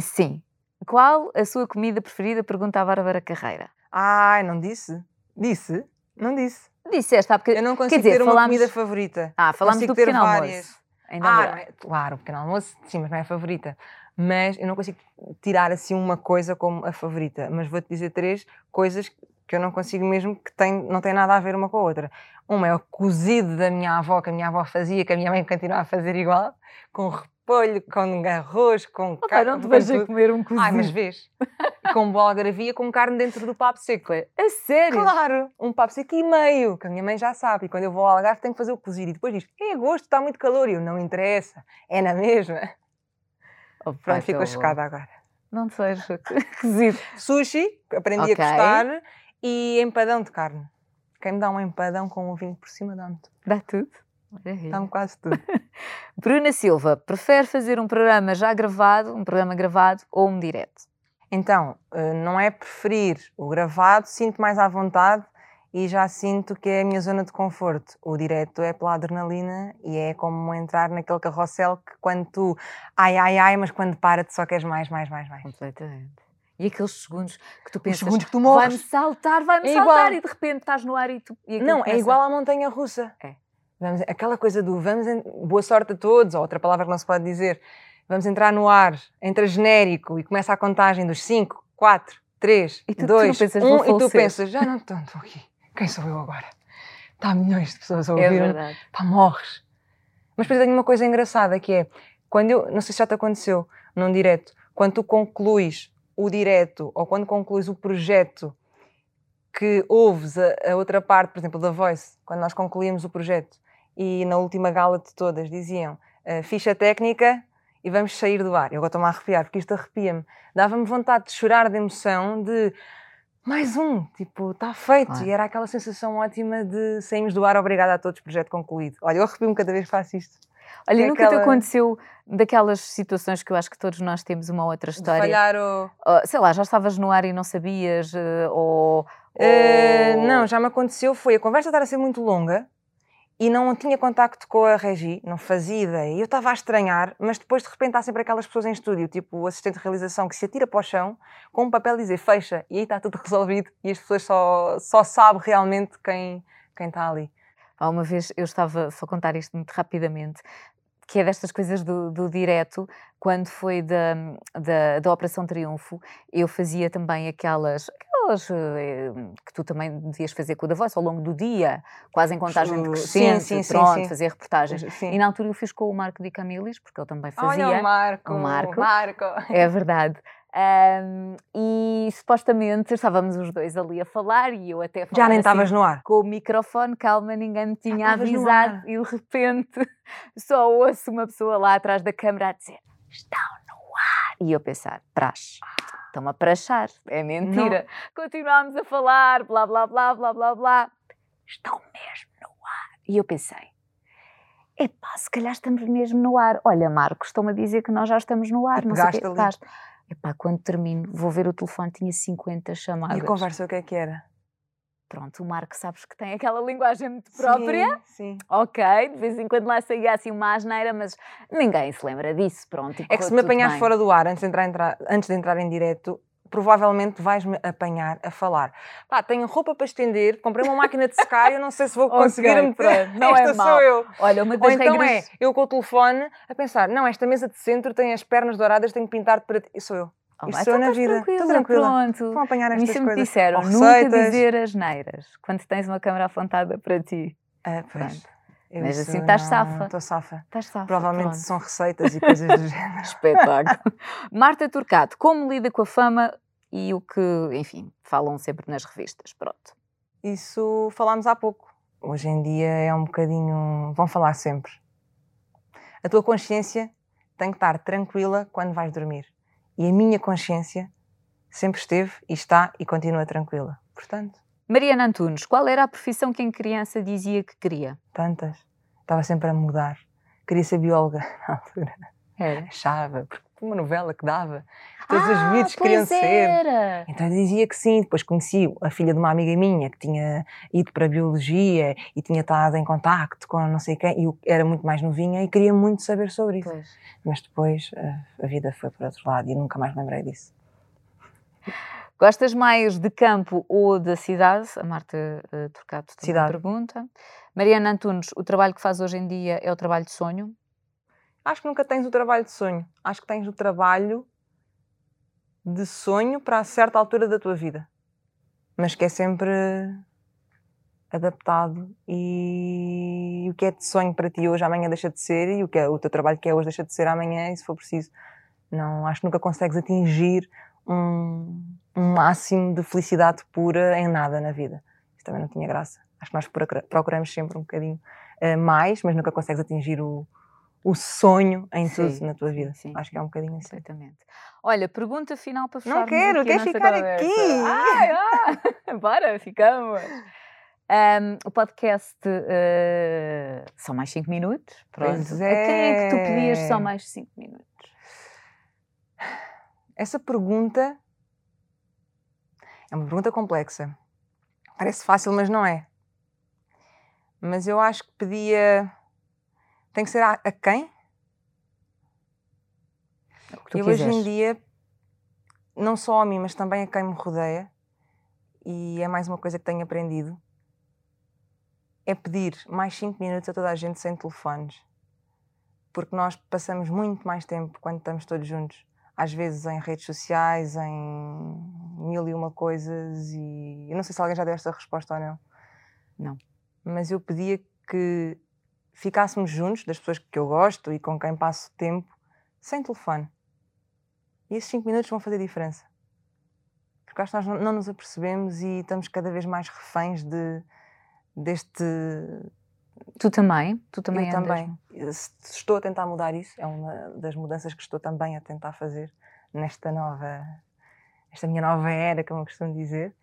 sim. Qual a sua comida preferida? Pergunta a Bárbara Carreira. Ai, não disse? Disse? Não disse. Disseste há bocadinho. Eu não consigo dizer, ter uma falámos- comida favorita. Ah, falámos do pequeno várias. almoço. Ainda Ah, é- claro, o pequeno almoço, sim, mas não é a favorita. Mas eu não consigo tirar assim uma coisa como a favorita. Mas vou-te dizer três coisas que eu não consigo mesmo, que tem, não tem nada a ver uma com a outra. Uma é o cozido da minha avó, que a minha avó fazia, que a minha mãe continua a fazer igual, com repolho, com arroz, com Opa, carne. não te vejo a comer um cozido. Ai, mas vês? com boa algarvia, com carne dentro do papo seco. A sério? Claro, um papo seco e meio, que a minha mãe já sabe. E quando eu vou ao Algarve tenho que fazer o cozido. E depois diz, é agosto, está muito calor. E eu, não interessa, é na mesma. Opa, Pronto, ficou chocada agora. Não seja [laughs] cozido. Sushi, aprendi Ok. a gostar. E empadão de carne. Quem me dá um empadão com um vinho por cima dá-me tudo. Dá tudo. Dá-me quase tudo. [laughs] Bruna Silva, prefere fazer um programa já gravado, um programa gravado ou um direto? Então, eh, não é preferir o gravado, sinto mais à vontade e já sinto que é a minha zona de conforto. O direto é pela adrenalina e é como entrar naquele carrossel que quando tu ai, ai, ai, mas quando para tu só queres mais, mais, mais, mais. Completamente. E aqueles segundos que tu pensas, segundos que tu morres. vai-me saltar, vai-me É saltar, igual. e de repente estás no ar e tu. E Não, é começa- igual à montanha russa. É. Vamos, aquela coisa do vamos, en- boa sorte a todos, ou outra palavra que não se pode dizer, vamos entrar no ar, entra genérico e começa a contagem dos 5, 4, 3, E tu- tu não 2, pensas, 1 vou e tu pensas, já não estou aqui, quem sou eu agora? Está milhões de pessoas a É ouvir, verdade. pá, morres. Mas depois tenho uma coisa engraçada que é, quando eu, não sei se já te aconteceu num direto, quando tu concluis o direto ou quando concluis o projeto que ouves a, a outra parte, por exemplo, da Voice, quando nós concluímos o projeto e na última gala de todas diziam eh, ficha técnica e vamos sair do ar. Eu agora estou-me a arrepiar porque isto arrepia-me. Dava-me vontade de chorar de emoção de mais um, tipo, está feito. Claro. E era aquela sensação ótima de saímos do ar, obrigada a todos, projeto concluído. Olha, eu arrepio-me cada vez que faço isto. Olha, É nunca te aconteceu daquelas situações que eu acho que todos nós temos uma outra De história. falhar o... Oh, sei lá, já estavas no ar e não sabias, eh, ou. Ou- não, já me aconteceu, foi a conversa estar a ser muito longa e não tinha contacto com a Regi, não fazia ideia. E Eu estava a estranhar, mas depois de repente há sempre aquelas pessoas em estúdio, tipo o assistente de realização, que se atira para o chão com um papel e dizer fecha, e aí está tudo [laughs] resolvido e as pessoas só, só sabem realmente quem, quem está ali. Há uma vez eu estava, só contar isto muito rapidamente, que é destas coisas do, do direto, quando foi da, da, da Operação Triunfo, eu fazia também aquelas, aquelas eh, que tu também devias fazer com o da Voice ao longo do dia, quase em contagem Sim, decrescente, sim, sim, pronto, sim. fazer reportagens. Sim. E na altura eu fiz com o Marco Di Camilis, porque ele também fazia. Olha o Marco, o Marco. Marco. É verdade. Ahm, e supostamente estávamos os dois ali a falar e eu até Já nem assim, estavas no ar. com o microfone, calma, ninguém me tinha no avisado e de repente [laughs] só ouço uma pessoa lá atrás da câmara a dizer estão no ar. E eu pensar, praxe, estão-me a prachar, é mentira. Continuámos a falar, blá, blá, blá, blá, blá, blá. Estão mesmo no ar. E eu pensei, epá, se calhar estamos mesmo no ar. Olha, Marcos, estão-me a dizer que nós já estamos no ar. E não sei o. Pegaste. Epá, quando termino, vou ver o telefone, tinha 50 chamadas. E a conversa o que é que era? Pronto, o Marco sabes que tem aquela linguagem muito própria. Sim, sim. Ok, de vez em quando lá saía assim uma asneira, mas ninguém se lembra disso, pronto. É que se me bem. fora do ar antes de entrar, entrar- antes de entrar em direto, provavelmente vais-me apanhar a falar. Pá, tenho roupa para estender, comprei uma máquina de secar, eu não sei se vou [laughs] conseguir meter. pronto, não [laughs] é esta mau. sou eu. Olha, uma Ou das então regras... é, eu com o telefone a pensar, não, esta mesa de centro tem as pernas douradas, tenho que pintar para ti. Isso sou eu. Oh, então sou eu na vida. tranquila, Estou tranquila. Pronto. Vão apanhar estas me coisas. disseram, Ou nunca receitas. dizer as neiras, quando tens uma câmara apontada para ti. Ah, pois. Pronto. Eu Mas assim estás safa. Estou safa. Estás safa, Provavelmente pronto. são receitas e coisas do [laughs] género. Espetáculo. [laughs] Marta Turcato, como lida com a fama e o que, enfim, falam sempre nas revistas, pronto. Isso falámos há pouco. Hoje em dia é um bocadinho. Vão falar sempre. A tua consciência tem que estar tranquila quando vais dormir. E a minha consciência sempre esteve e está e continua tranquila. Portanto, Mariana Antunes, qual era a profissão que em criança dizia que queria? tantas. Estava sempre a mudar. Queria ser bióloga [laughs] na altura. Era. Achava, porque uma novela que dava. Todos os ah, miúdos pois queriam ser. era. Então eu dizia que sim, depois conheci a filha de uma amiga minha que tinha ido para a biologia e tinha estado em contacto com não sei quem, e eu era muito mais novinha e queria muito saber sobre isso. Pois. Mas depois eh, a vida foi para outro lado e nunca mais lembrei disso. Gostas mais de campo ou da cidade? A Marta uh, Turcato também Cidade. pergunta. Mariana Antunes, o trabalho que faz hoje em dia é o trabalho de sonho? Acho que nunca tens o trabalho de sonho, acho que tens o trabalho de sonho para a certa altura da tua vida, mas que é sempre adaptado e o que é de sonho para ti hoje amanhã deixa de ser e o que é o teu trabalho que é hoje deixa de ser amanhã e se for preciso não acho que nunca consegues atingir um, um máximo de felicidade pura em nada na vida isso também não tinha graça acho que nós procura- procuramos sempre um bocadinho eh, mais mas nunca consegues atingir o, o sonho em Sim, tudo na tua vida sim. acho que é um bocadinho assim Completamente. Olha, pergunta final para fechar. Não quero, quero ficar aqui. Ai, ah, [laughs] bora, ficamos. Ahm, o podcast eh, são mais 5 minutos. Pronto. Pois A quem é que tu pedias é. só mais 5 minutos? Essa pergunta é uma pergunta complexa. Parece fácil, mas não é. Mas eu acho que pedia. Tem que ser a, a quem? O que tu e hoje quiseres. em dia, não só a mim, mas também a quem me rodeia, e é mais uma coisa que tenho aprendido, é pedir mais 5 minutos a toda a gente sem telefones. Porque nós passamos muito mais tempo quando estamos todos juntos. Às vezes em redes sociais, em mil e uma coisas, e eu não sei se alguém já deu esta resposta ou não. Não. Mas eu pedia que ficássemos juntos, das pessoas que eu gosto e com quem passo tempo, sem telefone. E esses 5 minutos vão fazer diferença. Porque acho que nós não, não nos apercebemos e estamos cada vez mais reféns de, deste. Tu também? Tu também eu também. Estou a tentar mudar isso, é uma das mudanças que estou também a tentar fazer nesta nova. esta minha nova era, como eu costumo dizer.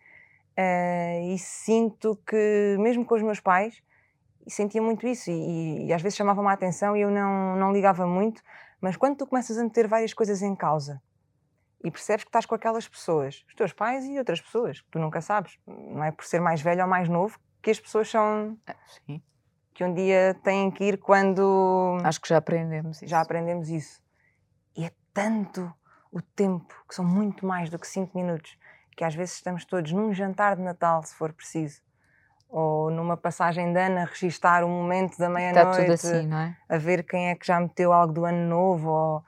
Eh, e sinto que, mesmo com os meus pais, sentia muito isso e, e às vezes chamava-me a atenção e eu não, não ligava muito, mas quando tu começas a meter várias coisas em causa e percebes que estás com aquelas pessoas, os teus pais e outras pessoas, que tu nunca sabes, não é por ser mais velho ou mais novo que as pessoas são Ah, Sim, que um dia têm que ir quando acho que já aprendemos isso. já aprendemos isso. E é tanto o tempo, que são muito mais do que 5 minutos, que às vezes estamos todos num jantar de Natal, se for preciso, ou numa passagem de ano a registar o momento da tudo meia-noite, assim, é? a ver quem é que já meteu algo do ano novo, ou,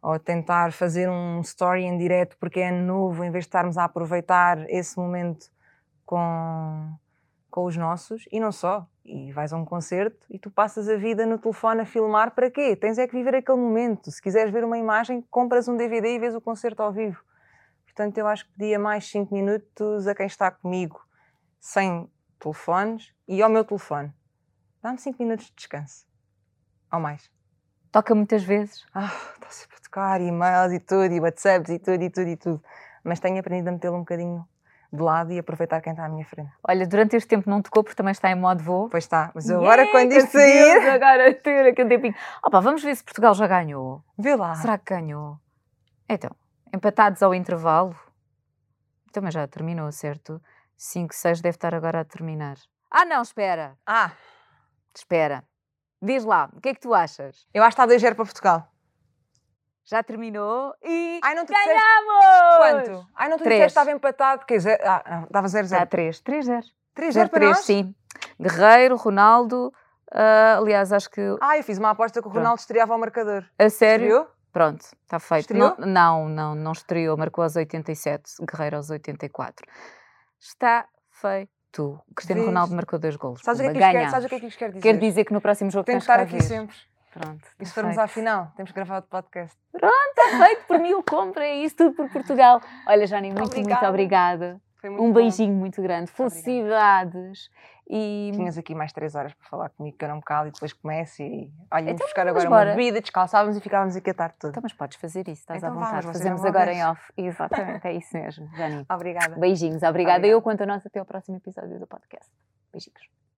ou tentar fazer um story em direto porque é ano novo, em vez de estarmos a aproveitar esse momento com, com os nossos, e não só. E vais a um concerto e tu passas a vida no telefone a filmar para quê? Tens é que viver aquele momento. Se quiseres ver uma imagem, compras um DVD e vês o concerto ao vivo. Portanto, eu acho que pedia mais 5 minutos a quem está comigo sem telefones e ao meu telefone. Dá-me 5 minutos de descanso. Ou mais. Toca muitas vezes. Ah, está sempre a tocar, e-mails e tudo, e WhatsApps e tudo, e tudo, e tudo. Mas tenho aprendido a metê-lo um bocadinho de lado e aproveitar quem está à minha frente. Olha, durante este tempo não tocou porque também está em modo voo. Pois está, mas agora Yeah, quando isto sair, [laughs] agora ter aquele tempinho. Opa, vamos ver se Portugal já ganhou. vê lá. Será que ganhou? Então, empatados ao intervalo. Também já terminou, certo? 5, 6 deve estar agora a terminar. Ah, não, espera. Ah, Espera. Diz lá, o que é que tu achas? eu acho que está 2-0 para Portugal. Já terminou e Ai, não tu disseste ganhamos! quanto? Ai, não tu disseste que estava empatado, quer dizer, ah, ah, estava Está 0-0. 3, 3, 0. 3-0 0, para 3, nós? sim. Guerreiro, Ronaldo. ah, aliás, acho que Ah, eu fiz uma aposta que o Pronto. Ronaldo estreava ao marcador. a sério. Estreou? Pronto, está feito. Estreou? Não, não, não, não estreou. Marcou aos 87, Guerreiro aos 84. Está feito. O Cristiano Vês? Ronaldo marcou dois golos. Sabes o, que é que isto quer, ganhámos. sabes o que é que isto quer dizer? Quer dizer que no próximo jogo Tem tens que estar aqui sempre. Pronto. E se formos à final, temos que gravar outro podcast. Está feito por mim, o compra, é isso tudo por Portugal. Olha, Jani, muito, muito Obrigada. obrigada. Foi muito Um bom. beijinho muito grande. Felicidades. E Tinhas aqui mais 3 horas para falar comigo, que eu não me calo e depois começo e olha, Então buscar vamos agora uma bebida, descalçávamos e ficávamos aqui a tarde toda. Então, mas podes fazer isso, estás Então à vontade. vocês Fazemos agora em off. Exatamente, é isso mesmo, Jani. [laughs] Obrigada. Beijinhos, obrigada. Obrigada. Eu quanto a nós até ao próximo episódio do podcast. Beijinhos.